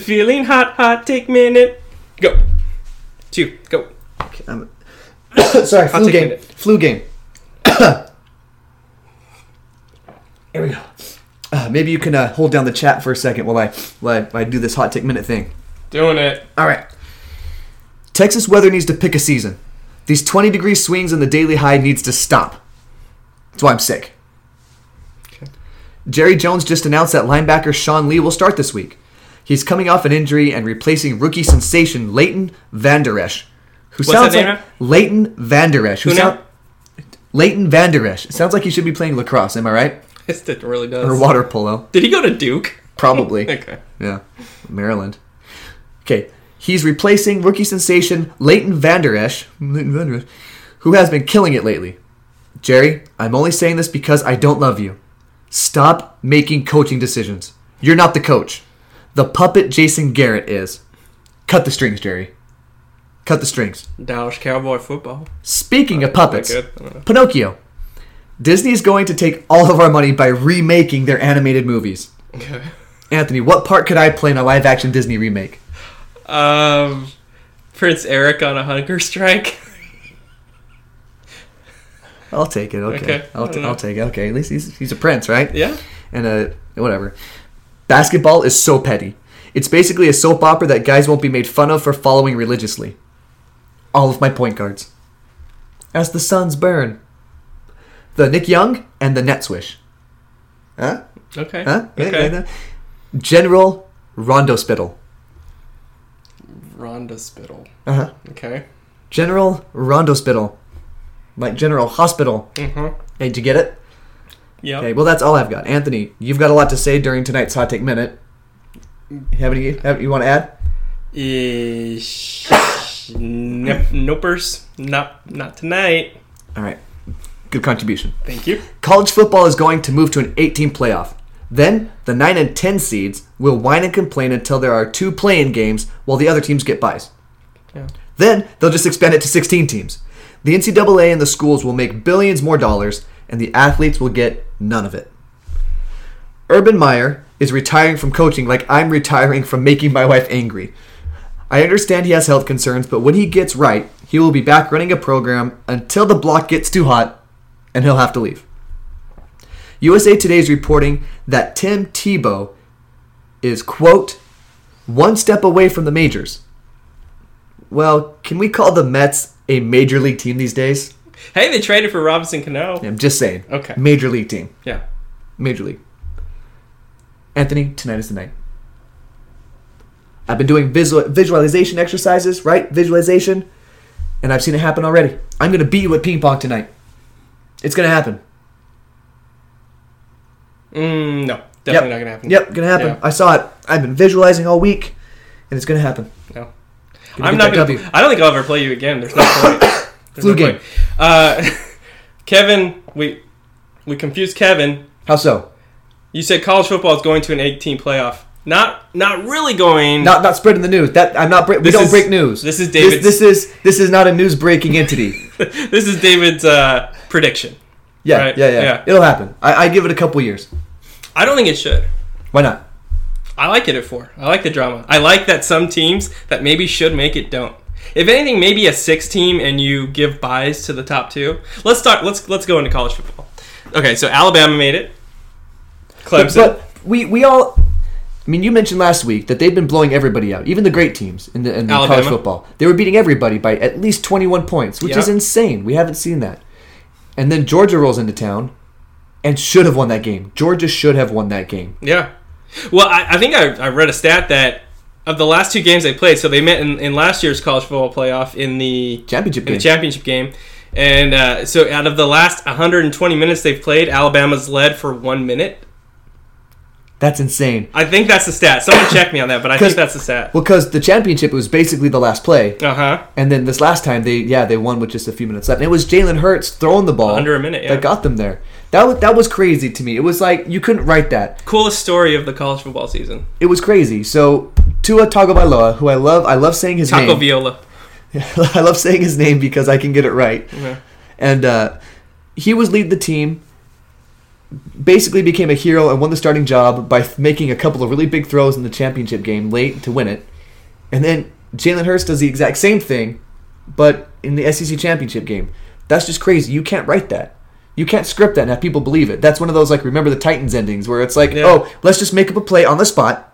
Feeling hot, hot take minute. Go. Two. Go. I'm- sorry, flu game. minute. Flu game. Here we go. Uh, maybe you can uh, hold down the chat for a second while I, while I I do this hot take minute thing. Doing it. All right. Texas weather needs to pick a season. These 20 degree swings in the daily high needs to stop. That's why I'm sick. Okay. Jerry Jones just announced that linebacker Sean Lee will start this week. He's coming off an injury and replacing rookie sensation Leighton Vander Esch, who What's sounds like? Leighton Vander Esch. Who Who now? Leighton Vander Esch. It sounds like he should be playing lacrosse. Am I right? Yes, it really does. Or water polo? Did he go to Duke? Probably. Okay. Yeah, Maryland. Okay, he's replacing rookie sensation Leighton Vander Esch, Leighton Vander Esch, who has been killing it lately. Jerry, I'm only saying this because I don't love you. Stop making coaching decisions. You're not the coach. The puppet Jason Garrett is. Cut the strings, Jerry. Cut the strings. Dallas Cowboy football. Speaking of puppets, Good. I don't know. Pinocchio. Disney is going to take all of our money by remaking their animated movies. Okay. Anthony, what part could I play in a live action Disney remake? Um, Prince Eric on a hunger strike. I'll take it. Okay, Okay, I'll, t-. I'll take it. Okay, at least he's he's a prince, right? yeah. And uh, whatever. Basketball is so petty. It's basically a soap opera that guys won't be made fun of for following religiously. All of my point guards. As the suns burn. The Nick Young and the Net Swish. Huh? Okay. Huh? Okay. General Rondo Spittle. Rhonda Spittle. Uh huh. Okay. General Rondo Spittle. Like General Hospital. Mm-hmm. Hey, did you get it? Yep. Okay, well that's all I've got. Anthony, you've got a lot to say during tonight's hot take minute. Have any? Have, you want to add? Ish. nope. Nopers. Not not tonight. All right, good contribution. Thank you. College football is going to move to an 18 playoff. Then the 9 and 10 seeds will whine and complain until there are two playing games while the other teams get buys. Yeah. Then they'll just expand it to 16 teams. The NCAA and the schools will make billions more dollars, and the athletes will get none of it. Urban Meyer is retiring from coaching like I'm retiring from making my wife angry. I understand he has health concerns, but when he gets right, he will be back running a program until the block gets too hot and he'll have to leave. USA Today is reporting that Tim Tebow is, quote, one step away from the majors. Well, can we call the Mets a major league team these days? Hey, they traded for Robinson Cano. I'm just saying. Okay. Major league team. Yeah. Major league. Anthony, tonight is the night. I've been doing visual, visualization exercises, right? Visualization. And I've seen it happen already. I'm going to beat you at ping pong tonight. It's going to happen. Mm, no, Yep. definitely not gonna happen. Yep, going to happen. Yeah. I saw it. I've been visualizing all week, and it's going to happen. No. Gonna I'm not gonna. W. I don't think I'll ever play you again. There's no point. Flu no game. Uh, Kevin, we we confused Kevin. How so? You said college football is going to an 18 playoff. Not not really going. Not not spreading the news. That I'm not. Bre- we don't is- break news. this is This, this is this is not a news breaking entity. this is David's uh, prediction. Yeah, Right, yeah, yeah, yeah. It'll happen. I, I give it a couple years. I don't think it should. Why not? I like it at four. I like the drama. I like that some teams that maybe should make it don't. If anything, maybe a six team and you give buys to the top two. Let's start. Let's let's go into college football. Okay, so Alabama made it. But, Clemson. but we we all. I mean, you mentioned last week that they've been blowing everybody out, even the great teams in the, in the college football. They were beating everybody by at least 21 points, which Yeah. is insane. We haven't seen that. And then Georgia rolls into town and should have won that game. Georgia should have won that game. Yeah. Well, I, I think I, I read a stat that of the last two games they played, so they met in, in last year's college football playoff in the Championship in game. the championship game, and uh, so out of the last 120 minutes they've played, Alabama's led for one minute. That's insane. I think that's the stat. Someone check me on that, but I think that's the stat. Well, because the championship was basically the last play, Uh huh. and then this last time they yeah they won with just a few minutes left. And it was Jalen Hurts throwing the ball Under a minute, yeah. that got them there. That was that was crazy to me. It was like you couldn't write that. Coolest story of the college football season. It was crazy. So Tua Tagovailoa, who I love, I love saying his Taco name. Viola. I love saying his name because I can get it right. Yeah. And uh, he was lead the team. Basically, became a hero and won the starting job by th- making a couple of really big throws in the championship game late to win it. And then Jalen Hurts does the exact same thing, but in the SEC championship game. That's just crazy. You can't write that. You can't script that and have people believe it. That's one of those like remember the Titans endings where it's like, Yeah. oh, let's just make up a play on the spot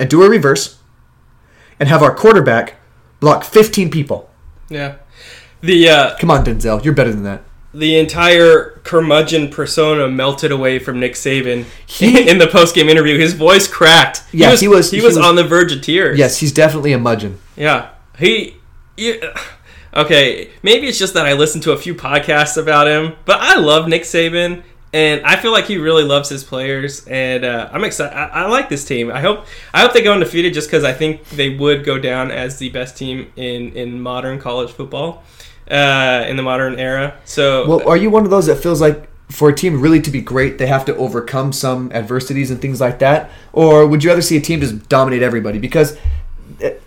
and do a reverse and have our quarterback block 15 people. Yeah. The uh, Come on, Denzel, you're better than that. the entire curmudgeon persona melted away from Nick Saban He- in the post game interview. His voice cracked. Yeah, he was. he He was- was, he was- on the verge of tears. Yes, he's definitely a mudgeon. Yeah. He. yeah. Okay, maybe it's just that I listened to a few podcasts about him, but I love Nick Saban, and I feel like he really loves his players, and uh, I'm excited. I, I like this team. I hope I hope they go undefeated, just because I think they would go down as the best team in in modern college football, uh, in the modern era. So Well, are you one of those that feels like for a team really to be great, they have to overcome some adversities and things like that? Or would you rather see a team just dominate everybody? Because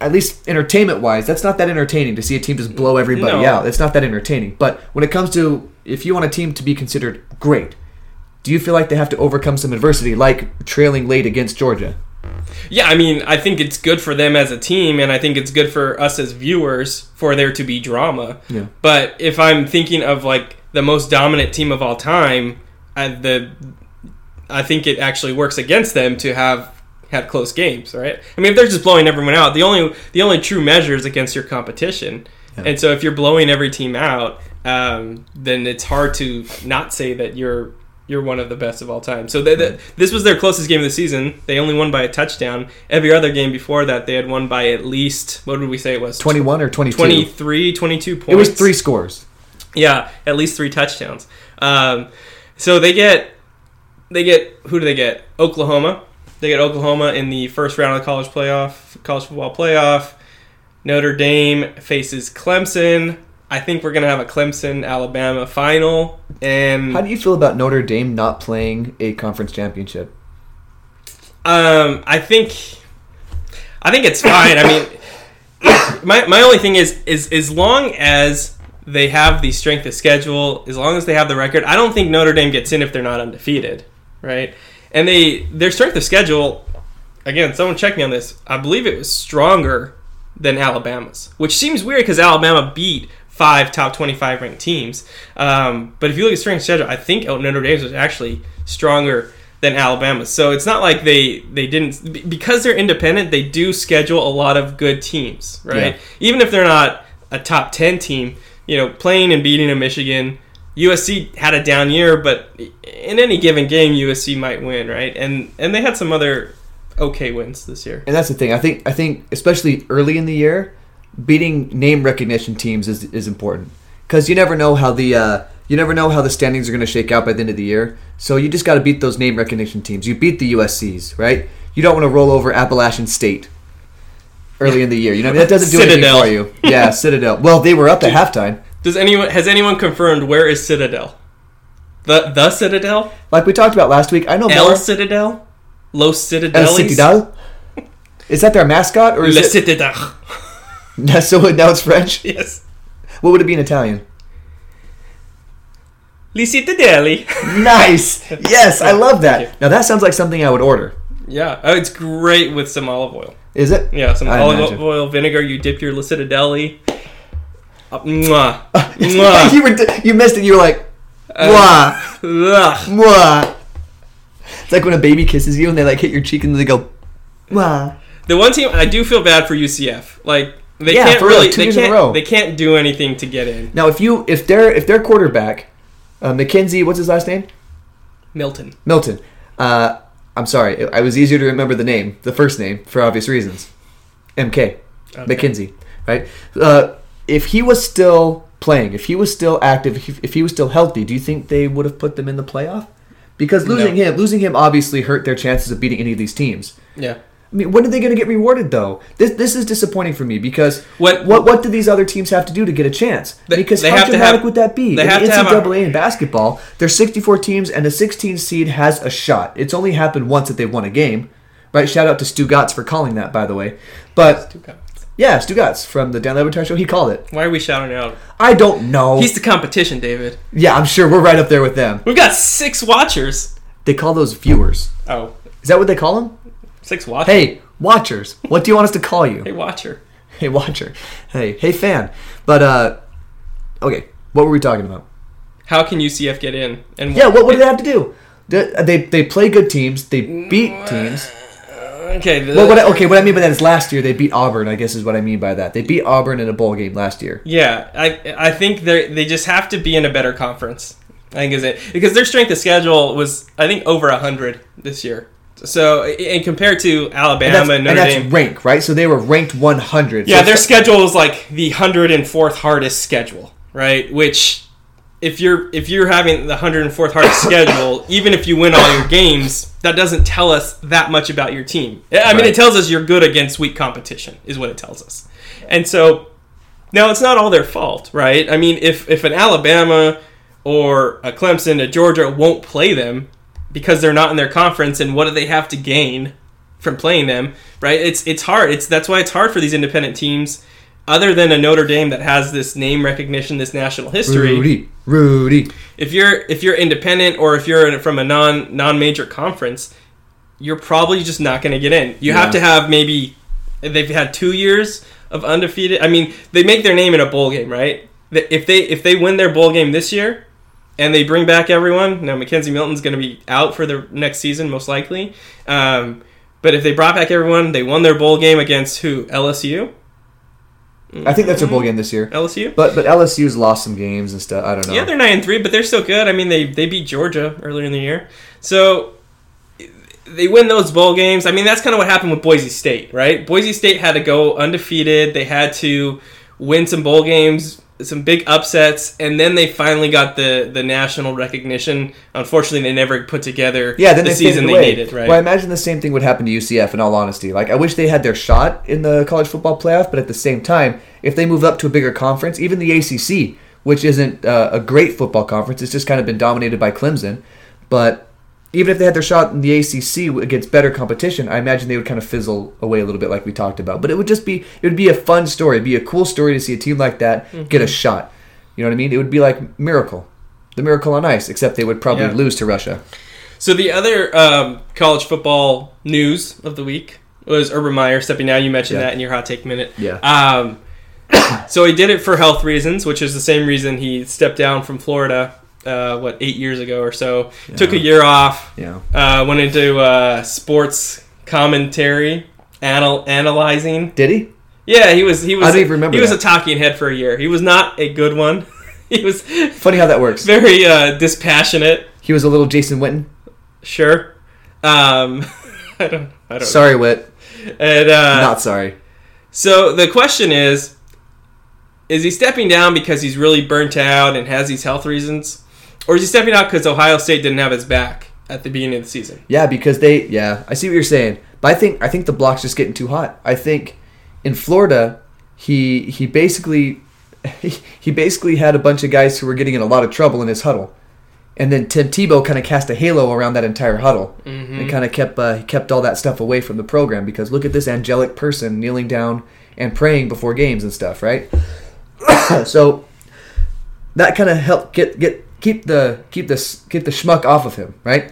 at least entertainment wise, that's not that entertaining to see a team just blow everybody No. out. It's not that entertaining. But when it comes to if you want a team to be considered great, do you feel like they have to overcome some adversity, like trailing late against Georgia? Yeah, I mean, I think it's good for them as a team, and I think it's good for us as viewers for there to be drama. Yeah. But if I'm thinking of like the most dominant team of all time, I, the I think it actually works against them to have had close games, right? I mean, if they're just blowing everyone out, the only the only true measure is against your competition. Yeah. And so if you're blowing every team out, um, then it's hard to not say that you're you're one of the best of all time. So they, they, this was their closest game of the season. They only won by a touchdown. Every other game before that, they had won by at least what did we say it was 21 or 22? 23, 22 points. It was three scores. Yeah, at least three touchdowns. Um, so they get they get who do they get? Oklahoma. They get Oklahoma in the first round of the college playoff, college football playoff. Notre Dame faces Clemson. I think we're gonna have a Clemson Alabama final, and How do you feel about Notre Dame not playing a conference championship? Um, I think, I think it's fine. I mean, my my only thing is is as long as they have the strength of schedule, as long as they have the record, I don't think Notre Dame gets in if they're not undefeated, right? And they their strength of schedule, again, someone check me on this. I believe it was stronger than Alabama's, which seems weird because Alabama beat five top 25 ranked teams. Um, but if you look at strength of schedule, I think Notre Dame was actually stronger than Alabama. So it's not like they they didn't because they're independent. They do schedule a lot of good teams, right? Yeah. Even if they're not a top 10 team, you know, playing and beating a Michigan. USC had a down year, but in any given game, USC might win, right? And and they had some other okay wins this year. And that's the thing. I think I think especially early in the year, beating name recognition teams is, is important because you never know how the uh, you never know how the standings are going to shake out by the end of the year. So you just got to beat those name recognition teams. You beat the USC's, right? You don't want to roll over Appalachian State early in the year. You know that doesn't do Citadel. anything for you. Yeah, Citadel. Well, they were up at halftime. Does anyone has anyone confirmed where is Citadel? The the Citadel? Like we talked about last week. I know El more. Citadel? Los El Citadel. Is that their mascot or is Le it? Citadel. so now it's French. yes. What would it be in Italian? Li Citadeli. Nice. Yes, I love that. Now that sounds like something I would order. yeah, oh, it's great with some olive oil. Is it? Yeah, some I olive imagine. oil, vinegar. You dip your Le Citadeli. Uh, mwah. Mwah. you were you missed it. You were like, Uh, mwah, Ugh. mwah. It's like when a baby kisses you and they like hit your cheek and they go, mwah. The one team I do feel bad for UCF. Like they Yeah, can't for real, really two they years in a row. they can't do anything to get in. Now if you if their if their quarterback, uh, McKenzie, what's his last name? Milton. Milton. Uh, I'm sorry, it, I was easier to remember the name, the first name, for obvious reasons. MK. Okay. McKenzie, right? Uh, if he was still playing, if he was still active, if he, if he was still healthy, do you think they would have put them in the playoff? because losing No. him, losing him obviously hurt their chances of beating any of these teams. Yeah. I mean, when are they going to get rewarded though? This this is disappointing for me because What- what what do these other teams have to do to get a chance? They- because they how have to dramatic have- would that be? they in have the to have a- NCAA in basketball, there's 64 teams and the 16 seed has a shot. It's only happened once that they've won a game, right? Shout out to Stugotz for calling that, by the way. But yeah, Stugotz from the Dan Le Batard show, he called it. Why are we shouting out? I don't know. He's the competition, David. yeah, I'm sure we're right up there with them. We've got six watchers. They call those viewers. Oh, Is that what they call them? Six watchers. Hey, watchers. What do you want us to call you? Hey, watcher. Hey, watcher. Hey, hey, fan. But uh, okay. What were we talking about? How can UCF get in? And Yeah, what, what do they have to do? They, they, they play good teams. They beat teams. Okay. The, Well, what I, okay, what I mean by that is last year they beat Auburn. I guess is what I mean by that. They beat Auburn in a bowl game last year. Yeah, I I think they they just have to be in a better conference. I think is it because their strength of schedule was I think over hundred this year. So and compared to And Alabama that's, and and Notre that's Dame, rank, right? So they were ranked 100. yeah, so their schedule is like the hundred and fourth hardest schedule, right? Which if you're if you're having the hundred and fourth hardest schedule, even if you win all your games, that doesn't tell us that much about your team. I mean, Right. it tells us you're good against weak competition, is what it tells us. And so now it's not all their fault, right? I mean, if if an Alabama or a Clemson, a Georgia won't play them because they're not in their conference, and what do they have to gain from playing them, right? It's it's hard. It's that's why it's hard for these independent teams, other than a Notre Dame that has this name recognition, this national history. Rudy, Rudy. If you're if you're independent or if you're from a non non major conference, you're probably just not going to get in. You have to have maybe they've had two years of undefeated. I mean, they make their name in a bowl game, right? If they if they win their bowl game this year, and they bring back everyone, now McKenzie Milton's going to be out for the next season most likely. Um, but if they brought back everyone, they won their bowl game against who? LSU. I think that's their bowl game this year. LSU. But but LSU's lost some games and stuff. I don't know. Yeah, they're nine and three, but they're still good. I mean, they they beat Georgia earlier in the year, so they win those bowl games. I mean, that's kind of what happened with Boise State, right? Boise State had to go undefeated. They had to win some bowl games, some big upsets, and then they finally got the the national recognition. Unfortunately, they never put together Yeah, then the they season they needed, right? Well, I imagine the same thing would happen to UCF. In all honesty, like I wish they had their shot in the college football playoff, but at the same time, if they move up to a bigger conference, even the ACC, which isn't uh, a great football conference, it's just kind of been dominated by Clemson. But even if they had their shot in the ACC against better competition, I imagine they would kind of fizzle away a little bit, like we talked about. But it would just be it would be a fun story. It'd be a cool story to see a team like that Mm-hmm. get a shot. You know what I mean? It would be like Miracle, the Miracle on Ice, except they would probably Yeah. lose to Russia. So the other um, college football news of the week was Urban Meyer stepping down. You mentioned Yeah. that in your hot take minute. Yeah. Um, so he did it for health reasons, which is the same reason he stepped down from Florida. Uh, what eight years ago or so? Took a year off. Yeah. Uh, went into uh, sports commentary, anal- analyzing. Did he? Yeah, he was. He was. I don't even remember He was a talking head for a year. He was not a good one. he was Funny how that works. very uh, dispassionate. He was a little Jason Witten. Sure. Um, I don't. I don't. Sorry, Witt. And, uh, Not sorry. So the question is: Is he stepping down because he's really burnt out and has these health reasons, or is he stepping out because Ohio State didn't have his back at the beginning of the season? Yeah, because they. Yeah, I see what you're saying, but I think I think the block's just getting too hot. I think in Florida, he he basically he, he basically had a bunch of guys who were getting in a lot of trouble in his huddle, and then Tim Tebow kind of cast a halo around that entire huddle, and kind of kept uh, kept all that stuff away from the program because look at this angelic person kneeling down and praying before games and stuff, right? so that kind of helped get get keep the keep this keep the schmuck off of him, right?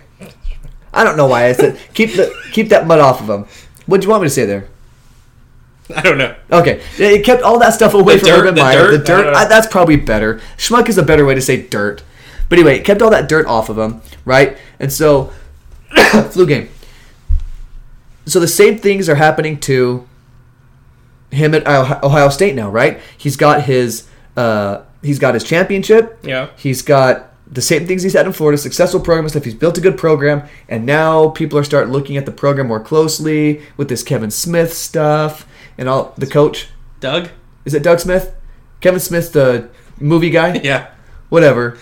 I don't know why I said keep the keep that mud off of him. What do you want me to say there? I don't know. Okay, it kept all that stuff away The from dirt- Urban the Meyer. dirt? The dirt. I- that's probably better. Schmuck is a better way to say dirt. But anyway, it kept all that dirt off of him, right? And so, flu game. So the same things are happening to him at Ohio Ohio State now, right? He's got his uh, he's got his championship. Yeah. He's got the same things he's had in Florida, successful program and stuff. He's built a good program, and now people are starting looking at the program more closely with this Kevin Smith stuff and all. The coach Doug. is it Doug Smith? Kevin Smith, the movie guy. Yeah. Whatever.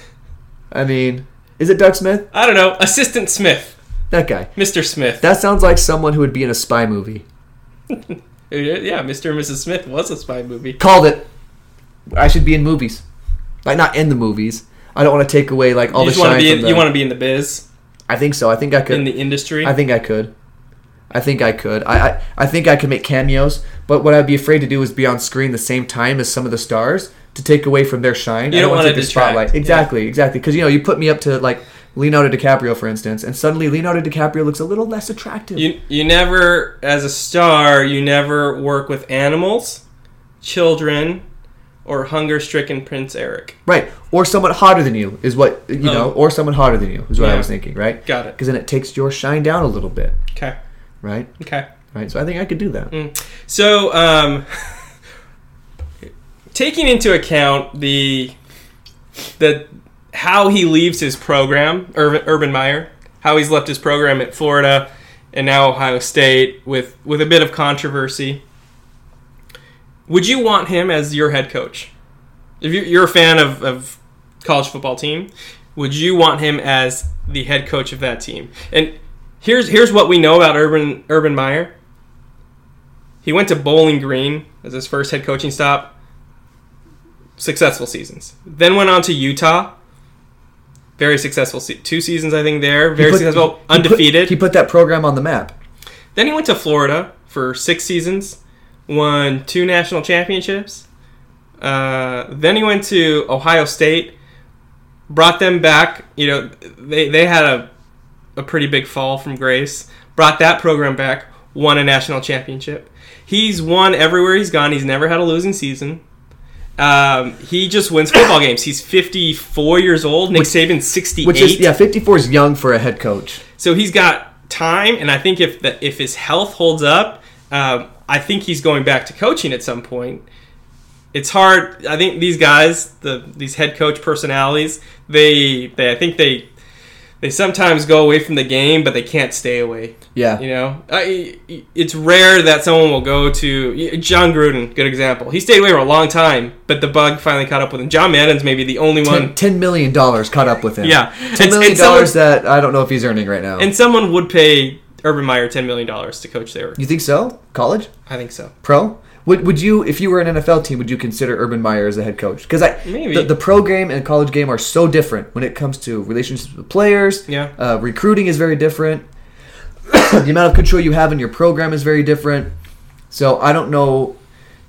I mean, Is it Doug Smith? I don't know. Assistant Smith, That guy. Mr. Smith. That sounds like someone who would be in a spy movie. yeah, Mr. and Mrs. Smith was a spy movie. Called it. I should be in movies, like not in the movies. I don't want to take away like all you the want to shine in, the- you want to be in the biz, I think so. I think I could. in the industry. I think I could. I think I could. I, I I think I could make cameos, but what I'd be afraid to do is be on screen the same time as some of the stars to take away from their shine. You I don't wanna wanna take the spotlight. yeah. Exactly, exactly. Because you know, you put me up to like Leonardo DiCaprio, for instance, and suddenly Leonardo DiCaprio looks a little less attractive. You you never, as a star, you never work with animals, children, or hunger-stricken Prince Eric. right, or someone hotter than you is what you know, Oh. or someone hotter than you is what I was thinking. Right, Got it. because then it takes your shine down a little bit. Okay. Right, Okay. right. So I think I could do that. Mm. So, um, taking into account the the how he leaves his program, Urban, Urban Meyer, how he's left his program at Florida and now Ohio State with with a bit of controversy. Would you want him as your head coach? If you're, you're a fan of, of college football team, would you want him as the head coach of that team? And here's here's what we know about Urban Urban Meyer. He went to Bowling Green as his first head coaching stop. Successful seasons. Then went on to Utah. Very successful. Se- two seasons, I think, there. Very put- successful. he put- undefeated. he put that program on the map. Then he went to Florida for six seasons, won two national championships. Uh, then he went to Ohio State, brought them back. You know, they, they had a, a pretty big fall from grace, brought that program back, won a national championship. He's won everywhere he's gone. He's never had a losing season. Um, he just wins football games. He's 54 years old. Nick Saban's 68. Which is yeah, 54 is young for a head coach. So he's got time, and I think if the, if his health holds up, um, I think he's going back to coaching at some point. It's hard. I think these guys, the these head coach personalities, they they I think they they sometimes go away from the game, but they can't stay away. Yeah. You know, I, it's rare that someone will go to Jon Gruden. Good example. He stayed away for a long time, but the bug finally caught up with him. John Madden's maybe the only Ten, one. $10 million caught up with him. Yeah, $10 And- million someone- that I don't know if he's earning right now. and someone would pay Urban Meyer ten million dollars to coach there. you think so? College? I think so. Pro? Would, would you, if you were an NFL team, would you consider Urban Meyer as a head coach? Because I Maybe. the, the pro game and college game are so different when it comes to relationships with players. Yeah. Uh, recruiting is very different. the amount of control you have in your program is very different. So I don't know.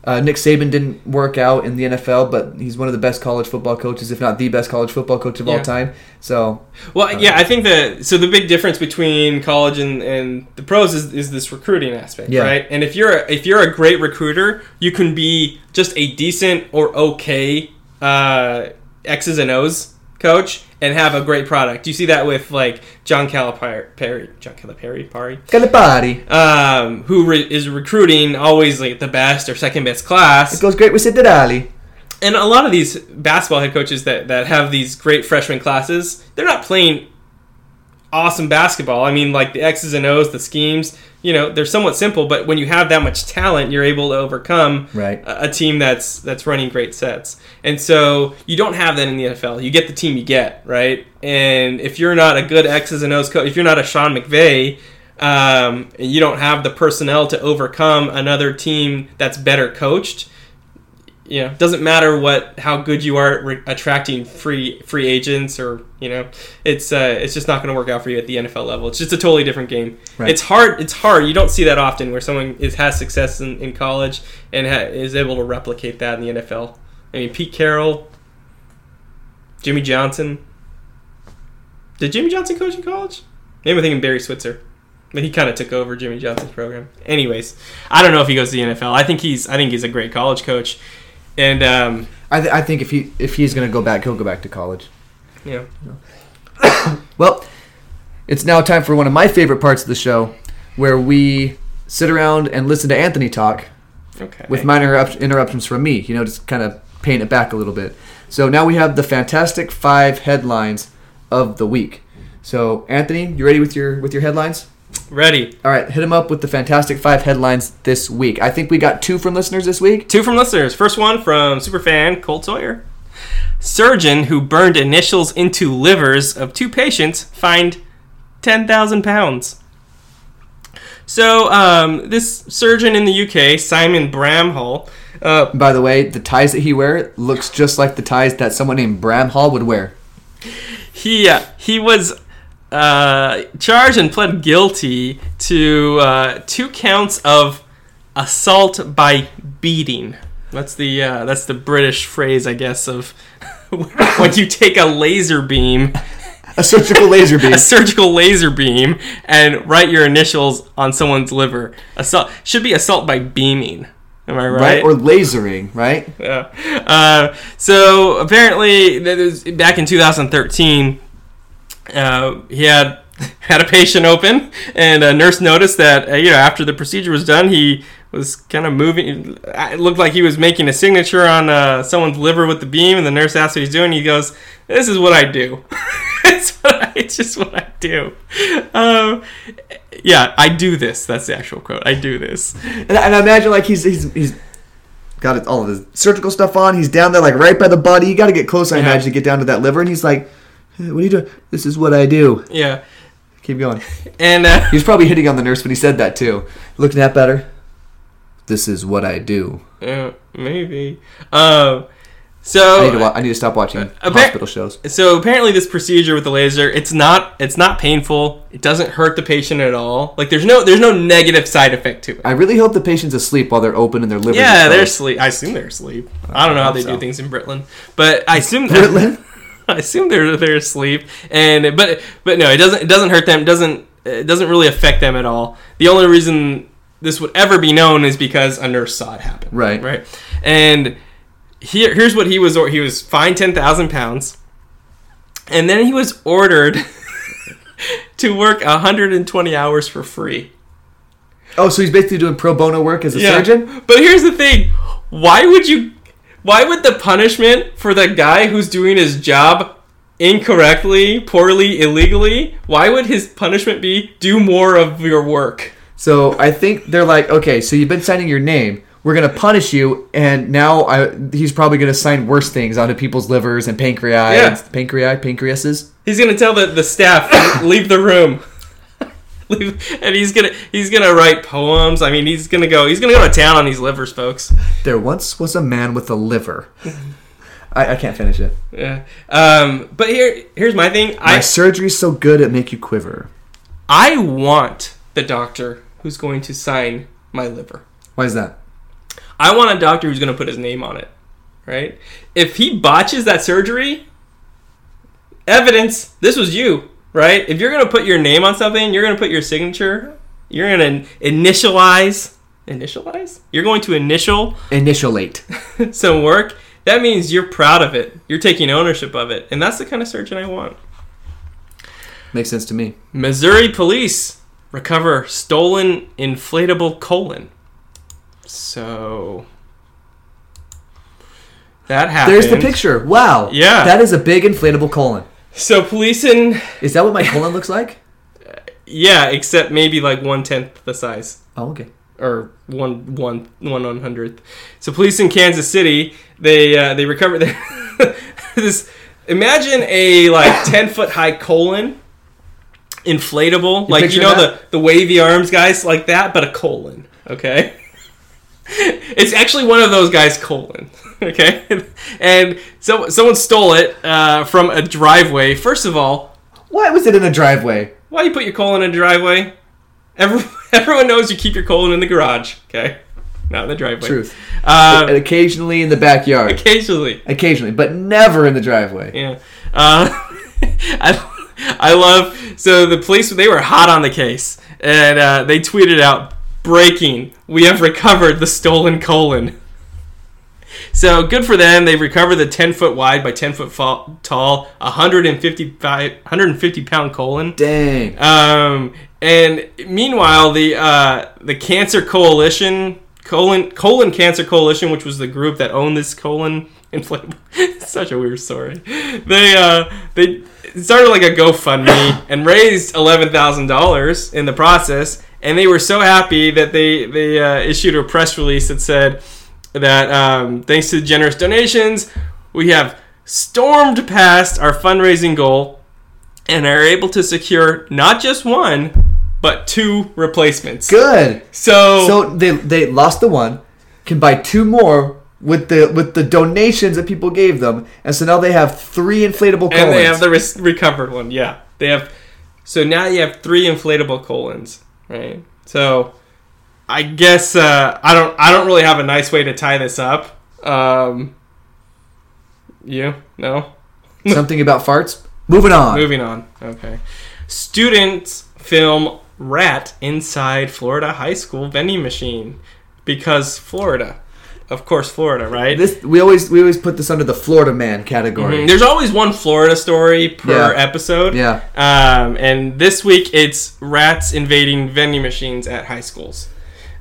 Uh, Nick Saban didn't work out in the NFL, but he's one of the best college football coaches, if not the best college football coach of all time. So Well, yeah, I think that so the big difference between college and, and the pros is, is this recruiting aspect, Yeah. right? And if you're a, if you're a great recruiter, you can be just a decent or okay uh, X's and O's coach and have a great product. You see that with like John Calipari, John Calipari, Pari, Calipari. um, who re- is recruiting always like the best or second best class. It goes great with Cittadali. And a lot of these basketball head coaches that, that have these great freshman classes, they're not playing awesome basketball. I mean, like the X's and O's, the schemes, you know, they're somewhat simple, but when you have that much talent, you're able to overcome Right. a, a team that's that's running great sets. And so you don't have that in the NFL. You get the team you get, right? And if you're not a good X's and O's coach, if you're not a Sean McVay, um, and you don't have the personnel to overcome another team that's better coached, know, doesn't matter what how good you are at re- attracting free free agents or you know, it's uh, it's just not going to work out for you at the NFL level. It's just a totally different game. Right. It's hard. It's hard. You don't see that often where someone is has success in, in college and ha- is able to replicate that in the NFL. I mean, Pete Carroll, Jimmy Johnson. Did Jimmy Johnson coach in college? Maybe I'm thinking Barry Switzer. But he kind of took over Jimmy Johnson's program. Anyways, I don't know if he goes to the NFL. I think he's I think he's a great college coach, and um, I, th- I think if he if he's going to go back, he'll go back to college. know, Well, it's now time for one of my favorite parts of the show, where we sit around and listen to Anthony talk okay. with minor interruptions from me. You know, just kind of paint it back a little bit. So now we have the Fantastic Five headlines of the week. So Anthony, you ready with your with your headlines? Ready. All right, hit him up with the Fantastic Five headlines this week. I think we got two from listeners this week. Two from listeners. First one from superfan Colt Sawyer. surgeon who burned initials into livers of two patients fined ten thousand pounds. So um, this surgeon in the UK, Simon Bramhall, uh, By the way, the ties that he wear looks just like the ties that someone named Bramhall would wear. he uh, he was uh, charged and pled guilty to uh, two counts of assault by beating. That's the uh, that's the British phrase, I guess, of when you take a laser beam, A surgical laser beam. a surgical laser beam, and write your initials on someone's liver. Assault should be assault by beaming. Am I right? right? Or lasering, right? Yeah. Uh, so apparently, back in 2013, uh, he had had a patient open, and a nurse noticed that uh, you know after the procedure was done, he was kind of moving. It looked like he was making a signature on uh, someone's liver with the beam, and the nurse asked what he's doing. He goes, "This is what I do. it's, what I, it's just what I do." Um, yeah, I do this. That's the actual quote. I do this. And, and I imagine like he's he's he's got all of his surgical stuff on. He's down there like right by the body. You got to get close, I Yeah. imagine, to get down to that liver. And he's like, "Hey, "What are you doing? This is what I do." Yeah, Keep going. and. Uh, He was probably hitting on the nurse when he said that too. Looking at better. This is what I do. Yeah, maybe. Um, so I need to. Wa- I need to stop watching Uh, hospital shows. so apparently this procedure with the laser, it's not it's not painful. It doesn't hurt the patient at all. Like there's no there's no negative side effect to it. I really hope the patient's asleep while they're open and their liver. Yeah, they're asleep. I assume they're asleep. I don't know how they so. do things in Britland, but I assume Britland? I assume they're they're asleep. And but but no, it doesn't it doesn't hurt them. It doesn't it doesn't really affect them at all. The only reason this would ever be known is because a nurse saw it happen. Right. Right. And here here's what he was or- he was fined ten thousand pounds, and then he was ordered to work 120 hours for free. Oh, so he's basically doing pro bono work as a Yeah. surgeon. But here's the thing: why would you? Why would the punishment for the guy who's doing his job incorrectly, poorly, illegally? Why would his punishment be do more of your work? So I think they're like, okay, so you've been signing your name. We're gonna punish you, and now I, he's probably gonna sign worse things onto people's livers and pancreas, Yeah. pancreas, pancreases. He's gonna tell the, the staff leave the room. And he's gonna he's gonna write poems. I mean, he's gonna go he's gonna go to town on these livers, folks. There once was a man with a liver. I, I can't finish it. Yeah. Um, but here here's my thing. My I surgery's so good it make you quiver. I want the doctor who's going to sign my liver. Why is that? I want a doctor who's going to put his name on it, right? If he botches that surgery, evidence, this was you, right? If you're going to put your name on something, you're going to put your signature, you're going to initialize, initialize? You're going to initial Initialate. some work. That means you're proud of it. You're taking ownership of it. And that's the kind of surgeon I want. Makes sense to me. Missouri police recover stolen inflatable colon. So that happened. There's the picture. Wow. Yeah. That is a big inflatable colon. So police in Is that what my colon looks like? yeah, except maybe like one tenth the size. Oh, okay. or one one one one hundredth. So police in Kansas City they uh, they recovered their this. Imagine a like ten foot high colon, inflatable, like you picture know the the wavy arms guys like that, but a colon. Okay. It's actually one of those guys' colon, okay, and so someone stole it uh, from a driveway. First of all, Why was it in a driveway? why do you put your colon in a driveway? Every, everyone knows you keep your colon in the garage, okay? Not in the driveway. Truth. Uh, and occasionally in the backyard. occasionally, Occasionally, but never in the driveway. yeah. Uh, I, I love. So the police they were hot on the case, and uh, they tweeted out, "Breaking: We have recovered the stolen colon." So good for them. They recovered the 10 foot wide by 10 foot fa- tall, 155, 150 pound colon. Dang. Um, and meanwhile, the uh, the Cancer Coalition, colon colon Cancer Coalition, which was the group that owned this colon inflatable, such a weird story. They uh, they started like a GoFundMe and raised eleven thousand dollars in the process, and they were so happy that they they uh, issued a press release that said that um, thanks to the generous donations, we have stormed past our fundraising goal and are able to secure not just one, but two replacements. Good. So, So they they lost the one, can buy two more with the with the donations that people gave them, and so now they have three inflatable colons. and they have the res- recovered one. Yeah, they have. So now you have three inflatable colons, right? So I guess uh, I don't. I don't really have a nice way to tie this up. Um, you no. Something about farts. Moving on. Moving on. Okay. Students film rat inside Florida high school vending machine because Florida, of course, Florida, right? This we always we always put this under the Florida man category. Mhm. There's always one Florida story per Yeah. episode. Yeah. Um, and this week it's rats invading vending machines at high schools.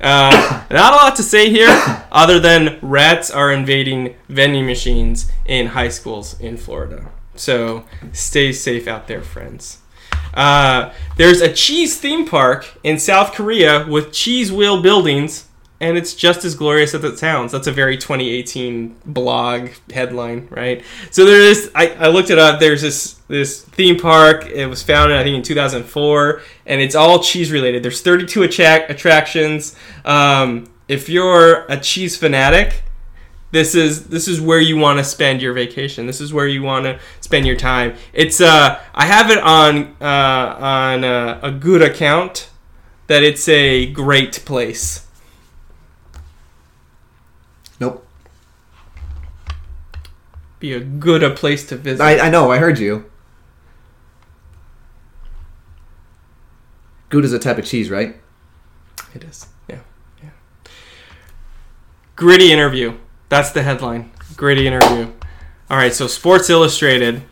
Uh, not a lot to say here, other than rats are invading vending machines in high schools in Florida. So stay safe out there, friends. Uh, there's a cheese theme park in South Korea with cheese wheel buildings, and it's just as glorious as it sounds. That's a very 2018 blog headline, right? So there is. I, I looked it up. There's this this theme park. It was founded, I think, in 2004, and it's all cheese related. There's 32 attract, attractions. Um, if you're a cheese fanatic, this is this is where you want to spend your vacation. This is where you want to spend your time. It's uh I have it on uh, on uh, a good account that it's a great place. Be a good a place to visit. I, I know. I heard you. Gouda's a type of cheese, right? It is. Yeah. Yeah. Gritty interview. That's the headline. Gritty interview. All right, so Sports Illustrated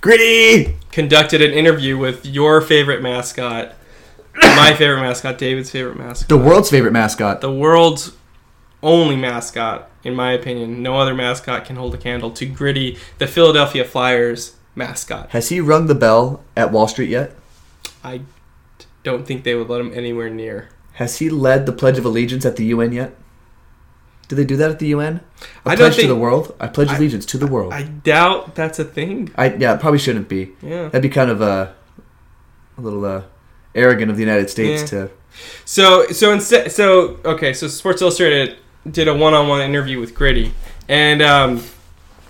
Gritty. conducted an interview with your favorite mascot, my favorite mascot, David's favorite mascot. The world's favorite mascot. the world's only mascot, in my opinion. No other mascot can hold a candle to Gritty, the Philadelphia Flyers mascot. Has he rung the bell at Wall Street yet? I don't think they would let him anywhere near. Has he led the Pledge of Allegiance at the UN yet? Do they do that at the UN? A I pledge to the world. I pledge I- allegiance to the world. I doubt that's a thing. I yeah, it probably shouldn't be. Yeah. That'd be kind of uh, a little uh, arrogant of the United States Yeah. to. So so instead so okay so Sports Illustrated did a one-on-one interview with Gritty, and um,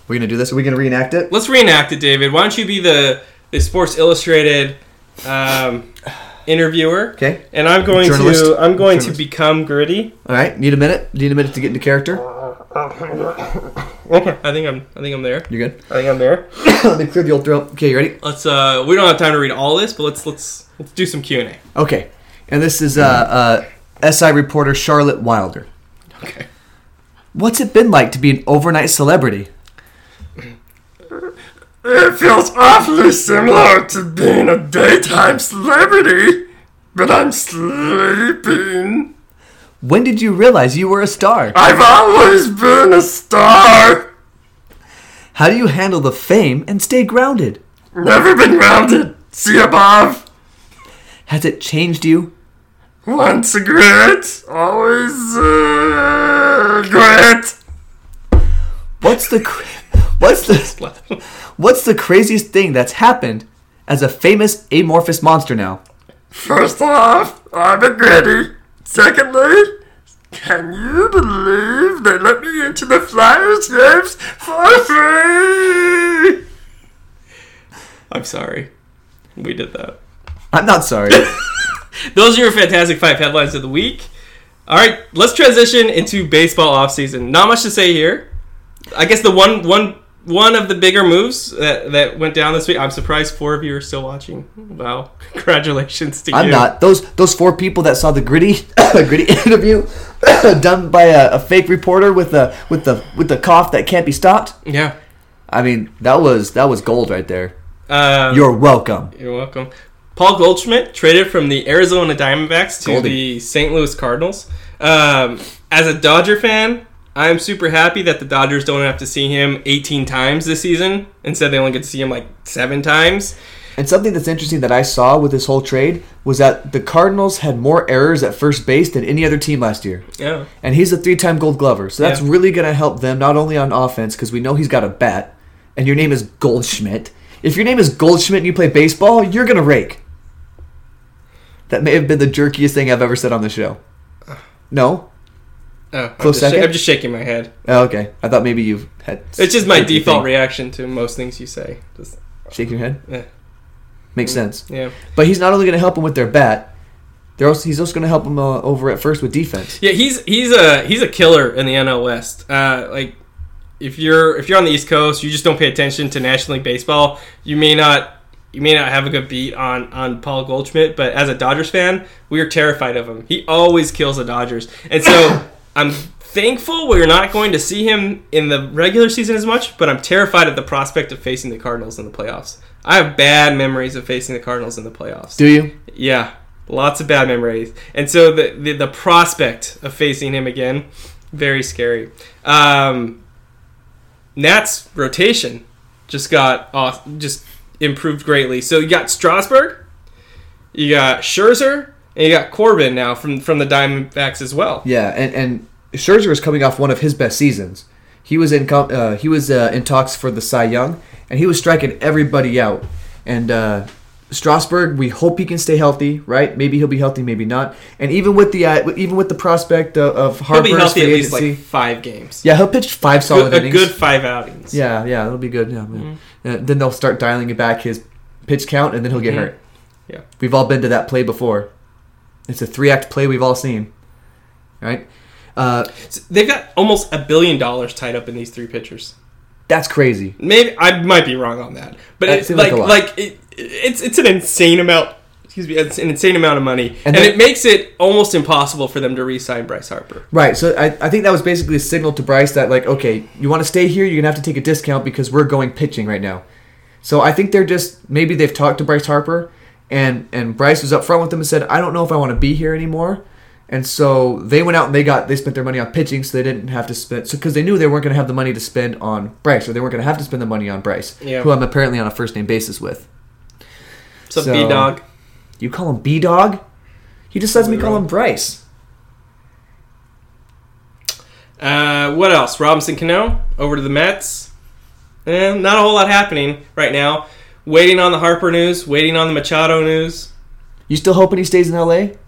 We're gonna do this. Are we gonna reenact it? let's reenact it, David. Why don't you be the the Sports Illustrated um, interviewer? Okay. And I'm going Journalist? to I'm going to become Gritty. All right. Need a minute. Need a minute to get into character. Okay. I think I'm I think I'm there. You're good. I think I'm there. Let me clear the old throat. Okay, you ready? Let's uh we don't have time to read all this, but let's let's let's do some Q and A. Okay. And this is uh, uh, SI reporter Charlotte Wilder. Okay. What's it been like to be an overnight celebrity? It feels awfully similar to being a daytime celebrity, but I'm sleeping. When did you realize you were a star? I've always been a star. How do you handle the fame and stay grounded? Never been grounded. See above. Has it changed you? Once a grit, always uh, grit. What's the what's the what's the craziest thing that's happened as a famous amorphous monster now? First off, I'm a gritty. Secondly, can you believe they let me into the Flyers games for free? I'm sorry. We did that. I'm not sorry. Those are your fantastic five headlines of the week. All right, let's transition into baseball offseason. Not much to say here. I guess the one one one of the bigger moves that, that went down this week. I'm surprised four of you are still watching. Wow, congratulations to you. I'm not. Those those four people that saw the gritty gritty interview done by a, a fake reporter with the with the with the cough that can't be stopped. Yeah. I mean, that was that was gold right there. Um, You're welcome. You're welcome. Paul Goldschmidt traded from the Arizona Diamondbacks to Goldie. the St. Louis Cardinals. Um, as a Dodger fan, I'm super happy that the Dodgers don't have to see him 18 times this season. Instead, they only get to see him like seven times. And something that's interesting that I saw with this whole trade was that the Cardinals had more errors at first base than any other team last year. Yeah. And he's a three-time Gold Glover, so that's Yeah. really going to help them not only on offense because we know he's got a bat, and your name is Goldschmidt. If your name is Goldschmidt and you play baseball, you're gonna rake. That may have been the jerkiest thing I've ever said on the show. No? Oh, I'm Close just, second? I'm just shaking my head. Oh, okay. I thought maybe you've had. It's just my default thing. reaction to most things you say. Just, Shake your head. eh, Makes sense. yeah. But he's not only going to help him with their bat. They're also, he's also going to help him uh, over at first with defense. Yeah, he's he's a he's a killer in the NL West. Uh, like if you're if you're on the East Coast, you just don't pay attention to National League baseball. You may not you may not have a good beat on on Paul Goldschmidt, but as a Dodgers fan, we are terrified of him. He always kills the Dodgers, and so I'm thankful we're not going to see him in the regular season as much. But I'm terrified of the prospect of facing the Cardinals in the playoffs. I have bad memories of facing the Cardinals in the playoffs. Do you? Yeah, lots of bad memories, and so the the, the prospect of facing him again, very scary. Um, Nats rotation just got off, just improved greatly. So you got Strasburg, you got Scherzer, and you got Corbin now from from the Diamondbacks as well. Yeah, and and Scherzer is coming off one of his best seasons. He was in uh, he was uh, in talks for the Cy Young, and he was striking everybody out. And uh, Strasburg, we hope he can stay healthy, right? Maybe he'll be healthy, maybe not. And even with the uh, even with the prospect of, of He'll Harper's be healthy at least agency, like five games. yeah, he'll pitch five solid Good- a innings. good five outings. Yeah, yeah, that'll be good. Yeah, Mm-hmm. yeah. Then they'll start dialing it back his pitch count, and then he'll get Mhm. hurt. Yeah. we've all been to that play before. It's a three act play we've all seen, right? Uh, So they've got almost a billion dollars tied up in these three pitchers. that's crazy. Maybe I might be wrong on that, but That it's like like a like it, it's it's an insane amount. Excuse me, it's an insane amount of money, and, And then- it makes it almost impossible for them to re-sign Bryce Harper. Right. So I, I think that was basically a signal to Bryce that like, okay, you want to stay here, you're gonna have to take a discount because we're going pitching right now. So I think they're just maybe they've talked to Bryce Harper, and and Bryce was up front with them and said, I don't know if I want to be here anymore. And so they went out and they got they spent their money on pitching, so they didn't have to spend so because they knew they weren't going to have the money to spend on Bryce, or they weren't going to have to spend the money on Bryce, Yeah. who I'm apparently on a first name basis with. So, So- B dog. You call him B Dog? He just lets me call him Bryce. Uh, what else? Robinson Cano over to the Mets. Eh, not a whole lot happening right now. Waiting on the Harper news. Waiting on the Machado news. You still hoping he stays in L.A.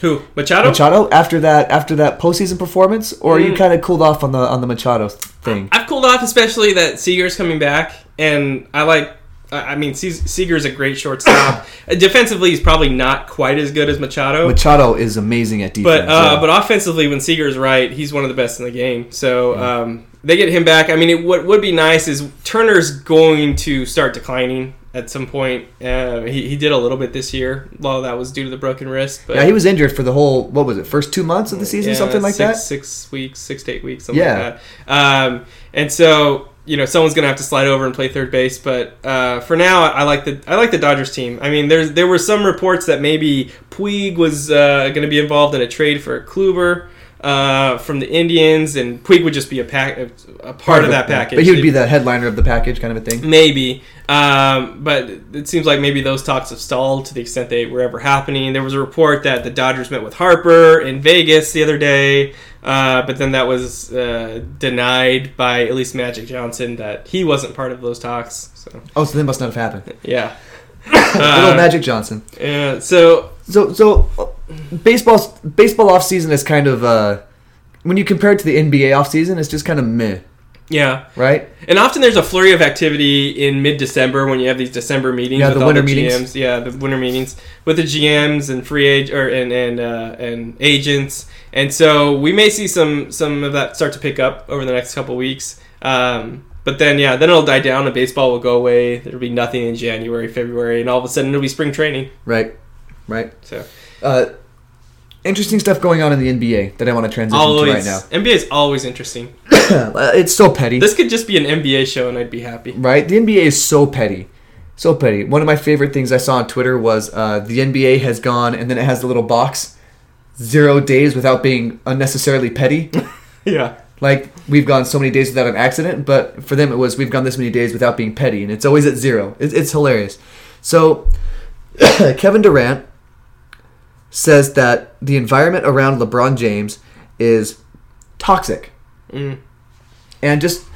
Who? Machado. Machado after that after that postseason performance, or you Mm. kind of cooled off on the on the Machado thing? I've cooled off, especially that Seager's coming back, and I like. I I mean, Se- is a great shortstop. Defensively, he's probably not quite as good as Machado. Machado is amazing at defense. But uh, yeah. but offensively, when Seager is right, he's one of the best in the game. So um, they get him back. I mean, it, what would be nice is Turner's going to start declining at some point. Uh, he, he did a little bit this year. A lot of that was due to the broken wrist. But yeah, he was injured for the whole what was it first two months of the season, yeah, something like six, that. Six weeks, six to eight weeks, something Yeah. like that. Um, and so you know someone's gonna have to slide over and play third base. But uh, for now, I like the I like the Dodgers team. I mean, there's there were some reports that maybe Puig was uh, going to be involved in a trade for Kluber. Uh, from the Indians, and Puig would just be a pack, a part, of that package. But he would be the headliner of the package, kind of a thing. Maybe. Um, but it seems like maybe those talks have stalled to the extent they were ever happening. There was a report that the Dodgers met with Harper in Vegas the other day, uh, but then that was uh, denied by at least Magic Johnson that he wasn't part of those talks. So, Oh, so they must not have happened. yeah. Good Uh, Magic Johnson. yeah, so, So so baseball baseball off season is kind of uh, when you compare it to the NBA off season, it's just kind of meh, yeah. right? And often there's a flurry of activity in mid-December when you have these December meetings Yeah, with the winter the meetings. GMs. Yeah, the winter meetings with the GMs and free age or and and uh, and agents. And so we may see some some of that start to pick up over the next couple weeks. Um, but then yeah, then it'll die down and baseball will go away. There'll be nothing in January, February, and all of a sudden it'll be spring training. Right, right. So Uh, interesting stuff going on in the NBA that I want to transition always to right now. NBA is always interesting. It's so petty. This could just be an NBA show and I'd be happy. right? The NBA is so petty. So petty. One of my favorite things I saw on Twitter was uh, the NBA has gone, and then it has the little box, zero days without being unnecessarily petty. Yeah. like, we've gone so many days without an accident, but for them it was, we've gone this many days without being petty, and it's always at zero. It's, it's hilarious. So, Kevin Durant says that the environment around LeBron James is toxic Mm. and just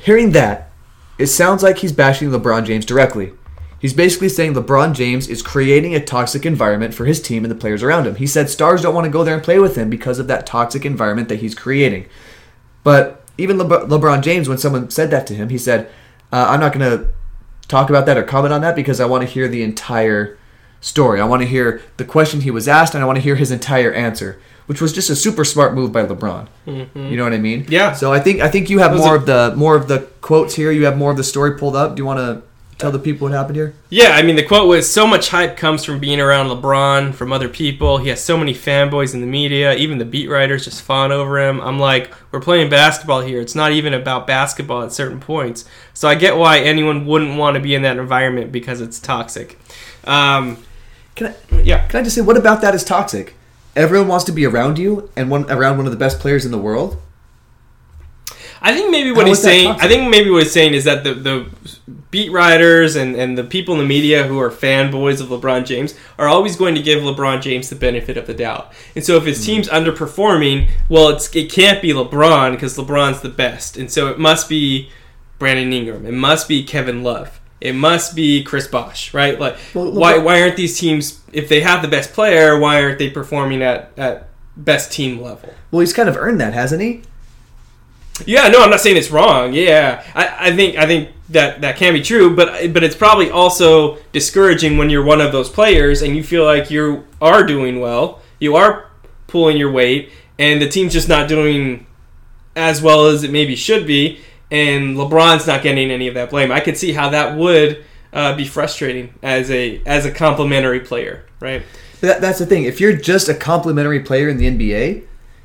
hearing that, it sounds like he's bashing LeBron James directly. He's basically saying LeBron James is creating a toxic environment for his team and the players around him. He said stars don't want to go there and play with him because of that toxic environment that he's creating. But even Le- LeBron James, when someone said that to him, he said, uh, I'm not going to talk about that or comment on that because I want to hear the entire story. I want to hear the question he was asked and I want to hear his entire answer, which was just a super smart move by LeBron. You know what I mean? Yeah. So I think I think you have more are- of the more of the quotes here. You have more of the story pulled up. Do you want to tell the people what happened here? Yeah, I mean, the quote was so much hype comes from being around LeBron, from other people. He has so many fanboys in the media, even the beat writers just fawn over him. I'm like, we're playing basketball here. It's not even about basketball at certain points. So I get why anyone wouldn't want to be in that environment because it's toxic. Um, Can I yeah. can I just say what about that is toxic? Everyone wants to be around you and one around one of the best players in the world. I think maybe what How he's saying. I think maybe what he's saying is that the the beat writers and and the people in the media who are fanboys of LeBron James are always going to give LeBron James the benefit of the doubt. And so if Hmm. his team's underperforming, well, it's it can't be LeBron because LeBron's the best, and so it must be Brandon Ingram. It must be Kevin Love. It must be Chris Bosh, right? Like, Well, why why aren't these teams if they have the best player? Why aren't they performing at at best team level? Well, he's kind of earned that, hasn't he? Yeah, no, I'm not saying it's wrong. Yeah, I, I think I think that that can be true, but but it's probably also discouraging when you're one of those players and you feel like you are doing well, you are pulling your weight, and the team's just not doing as well as it maybe should be, and LeBron's not getting any of that blame. I could see how that would uh, be frustrating as a as a complimentary player, right? That, that's the thing. If you're just a complimentary player in the NBA,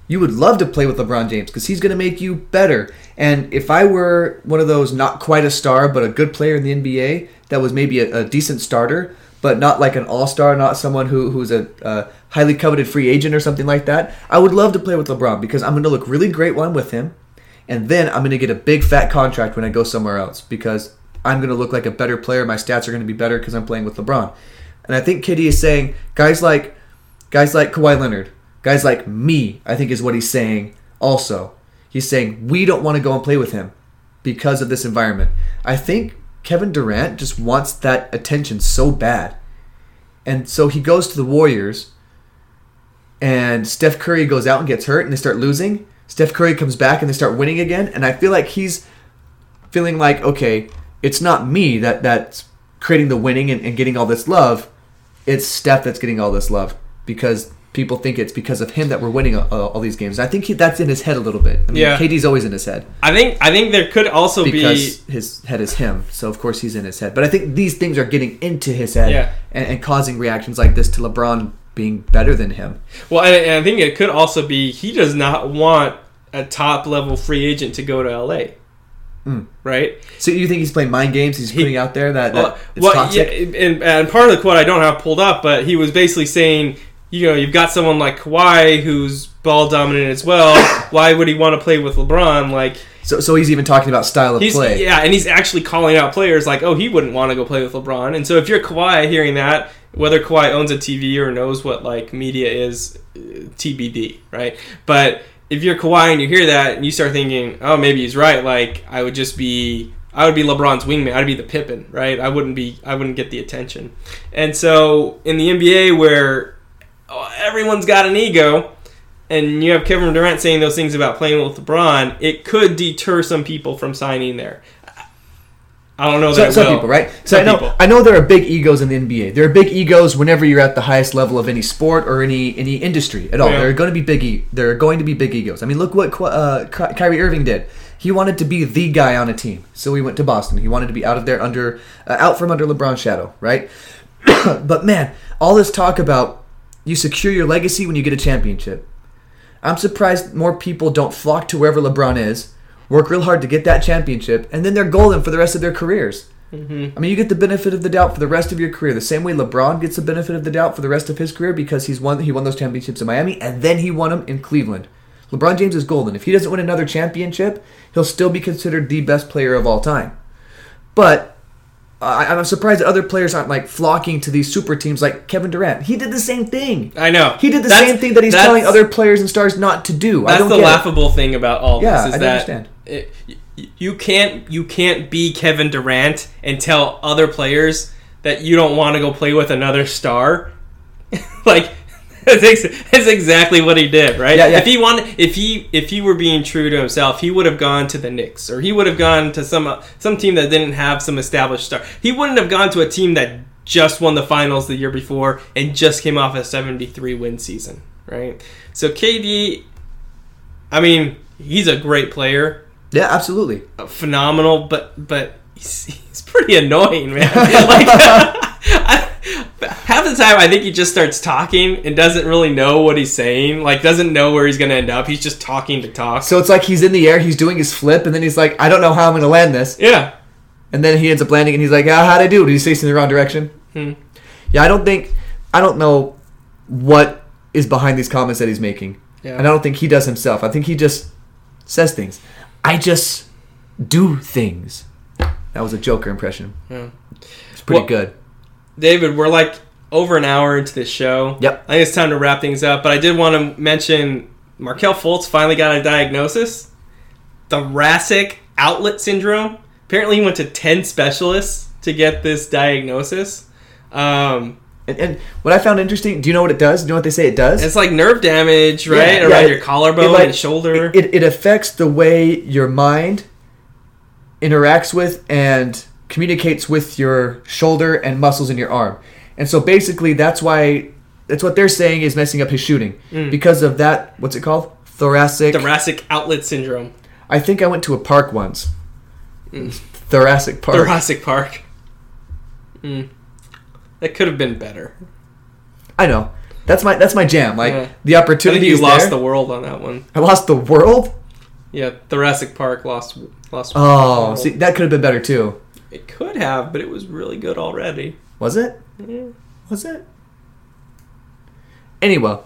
you would love to play with LeBron James because he's going to make you better. And if I were one of those not quite a star but a good player in the NBA that was maybe a, a decent starter, but not like an all star, not someone who, who's a, a highly coveted free agent or something like that, I would love to play with LeBron because I'm going to look really great when I'm with him. And then I'm going to get a big fat contract when I go somewhere else because I'm going to look like a better player. My stats are going to be better because I'm playing with LeBron. And I think KD is saying guys like guys like Kawhi Leonard, guys like me, I think is what he's saying also. He's saying we don't want to go and play with him because of this environment. I think Kevin Durant just wants that attention so bad. And so he goes to the Warriors and Steph Curry goes out and gets hurt and they start losing. Steph Curry comes back and they start winning again and I feel like he's feeling like okay, it's not me that that's creating the winning and, and getting all this love. It's Steph that's getting all this love because people think it's because of him that we're winning all these games. I think he, that's in his head a little bit. I mean, Yeah. KD's always in his head I think I think there could also because be his head is him. So of course he's in his head. But I think these things are getting into his head Yeah. and, and causing reactions like this to LeBron being better than him. Well, and, and I think it could also be he does not want a top level free agent to go to LA. Mm. Right? So you think he's playing mind games? He's putting out there that, that Well, it's well, toxic. yeah, and, and part of the quote I don't have pulled up, but he was basically saying, you know, you've got someone like Kawhi who's ball dominant as well. Why would he want to play with LeBron? Like, So, so he's even talking about style of he's play. yeah, and he's actually calling out players like, oh, he wouldn't want to go play with LeBron. And so if you're Kawhi hearing that, whether Kawhi owns a TV or knows what like media is, uh, TBD, right? But if you're Kawhi and you hear that and you start thinking, oh, maybe he's right. Like I would just be, I would be LeBron's wingman. I'd be the Pippin, right? I wouldn't be, I wouldn't get the attention. And so in the NBA where oh, everyone's got an ego. And you have Kevin Durant saying those things about playing with LeBron, it could deter some people from signing there. I don't know So, that some will. people, right? So Some I know, people. I know there are big egos in the NBA. There are big egos whenever you're at the highest level of any sport or any any industry at all. Yeah. There are going to be big. E- there are going to be big egos. I mean, look what uh, Kyrie Irving did. He wanted to be the guy on a team, so he went to Boston. He wanted to be out of there under, uh, out from under LeBron's shadow, right? but man, all this talk about you secure your legacy when you get a championship. I'm surprised more people don't flock to wherever LeBron is, work real hard to get that championship, and then they're golden for the rest of their careers. Mm-hmm. I mean, you get the benefit of the doubt for the rest of your career, the same way LeBron gets the benefit of the doubt for the rest of his career because he's won he won those championships in Miami and then he won them in Cleveland. LeBron James is golden. If he doesn't win another championship, he'll still be considered the best player of all time. But I, I'm surprised that other players aren't like flocking to these super teams like Kevin Durant. He did the same thing. I know He did the That's- same thing that he's telling other players and stars not to do. I That's don't the get it. laughable thing about all Yeah, this is I that understand. it- you can't you can't be Kevin Durant and tell other players that you don't want to go play with another star. like that's exactly what he did, right? Yeah, yeah. If he wanted, if he if he were being true to himself, he would have gone to the Knicks or he would have gone to some uh, some team that didn't have some established star. He wouldn't have gone to a team that just won the finals the year before and just came off a 73 win season, right? So KD I mean, he's a great player, Yeah, absolutely. phenomenal, but but he's, he's pretty annoying, man. like I, the time, I think he just starts talking and doesn't really know what he's saying. Like doesn't know where he's gonna end up. He's just talking to talk. So it's like he's in the air, he's doing his flip, and then he's like, I don't know how I'm going to land this. yeah, And then he ends up landing, and he's like, ah, how'd I do? Did he say in the wrong direction? Hmm. Yeah, I don't think, I don't know what is behind these comments that he's making. Yeah. And I don't think he does himself. I think he just says things. I just do things. That was a Joker impression. Yeah. It's pretty Well- good. David, we're like over an hour into this show. Yep. I think it's time to wrap things up. But I did want to mention Markelle Fultz finally got a diagnosis: thoracic outlet syndrome. Apparently, he went to ten specialists to get this diagnosis. Um, And, and what I found interesting, do you know what it does? Do you know what they say it does? it's like nerve damage, right, Yeah, around yeah, your it- collarbone it, like, and shoulder. It, it affects the way your mind interacts with and communicates with your shoulder and muscles in your arm. And so basically, that's why that's what they're saying is messing up his shooting Mm. because of that. What's it called? Thoracic. thoracic outlet syndrome. I think I went to a park once. Mm. Thoracic Park. Thoracic Park. Mm. That could have been better. I know. That's my that's my jam. Like Yeah. the I opportunity think you lost there. the world on that one. I lost the world. Yeah, Thoracic Park lost lost. Oh, see, that could have been better too. it could have, but it was really good already. Was it? Yeah. Was it? Anyway,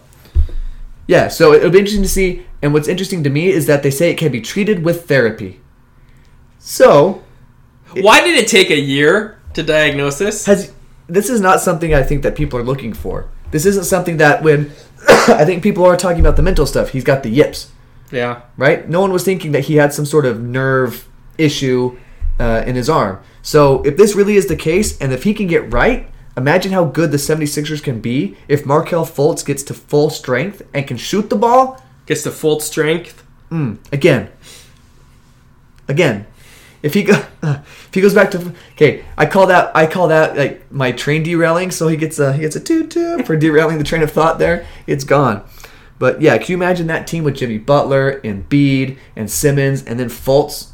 yeah. So it'll be interesting to see. And what's interesting to me is that they say it can be treated with therapy. So Why did it take a year to diagnose this? has this is not something I think that people are looking for. This isn't something that when I think people are talking about the mental stuff. He's got the yips, Yeah, right? No one was thinking that he had some sort of nerve issue uh, in his arm. So if this really is the case, and if he can get right, imagine how good the 76ers can be if Markelle Fultz gets to full strength and can shoot the ball. gets to full strength. Mm, again. Again. If he go, if he goes back to okay, I call that I call that like my train derailing. So he gets a he gets a toot toot for derailing the train of thought. There, it's gone. But yeah, can you imagine that team with Jimmy Butler and Bede and Simmons and then Fultz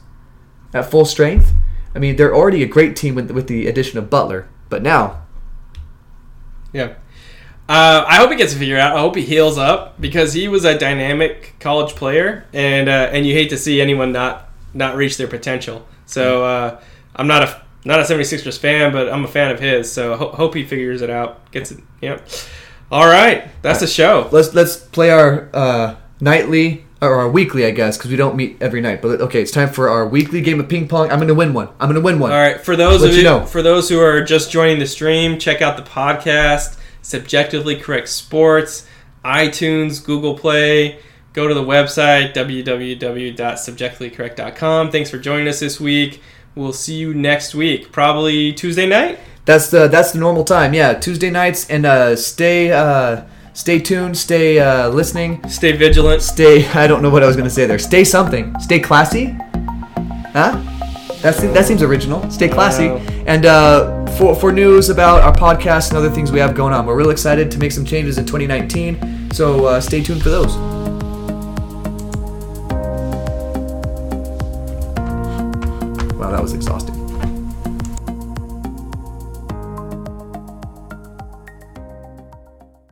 at full strength? I mean, they're already a great team with with the addition of Butler. But now, Yeah. Uh, I hope he gets figured out. I hope he heals up because he was a dynamic college player, and uh, and you hate to see anyone not not reach their potential. So uh, I'm not a not a 76ers fan, but I'm a fan of his. So ho- hope he figures it out. Gets it. Yep. All right, that's the show. let's let's play our uh, nightly or our weekly, I guess, because we don't meet every night. But okay, it's time for our weekly game of ping pong. I'm gonna win one. I'm gonna win one. All right, for those Let of you you, know. for those who are just joining the stream, check out the podcast, Subjectively Correct Sports, iTunes, Google Play. Go to the website www.subjectivelycorrect.com. Thanks for joining us this week. We'll see you next week, probably Tuesday night. That's the that's the normal time. Yeah, Tuesday nights, and uh, stay uh, stay tuned, stay uh, listening, Stay vigilant. stay. I don't know what I was gonna say there. Stay something. Stay classy. Huh? That's that seems original. Stay classy. Wow. And uh, for for news about our podcast and other things we have going on, we're real excited to make some changes in 2019. So uh, stay tuned for those. Wow, that was exhausting.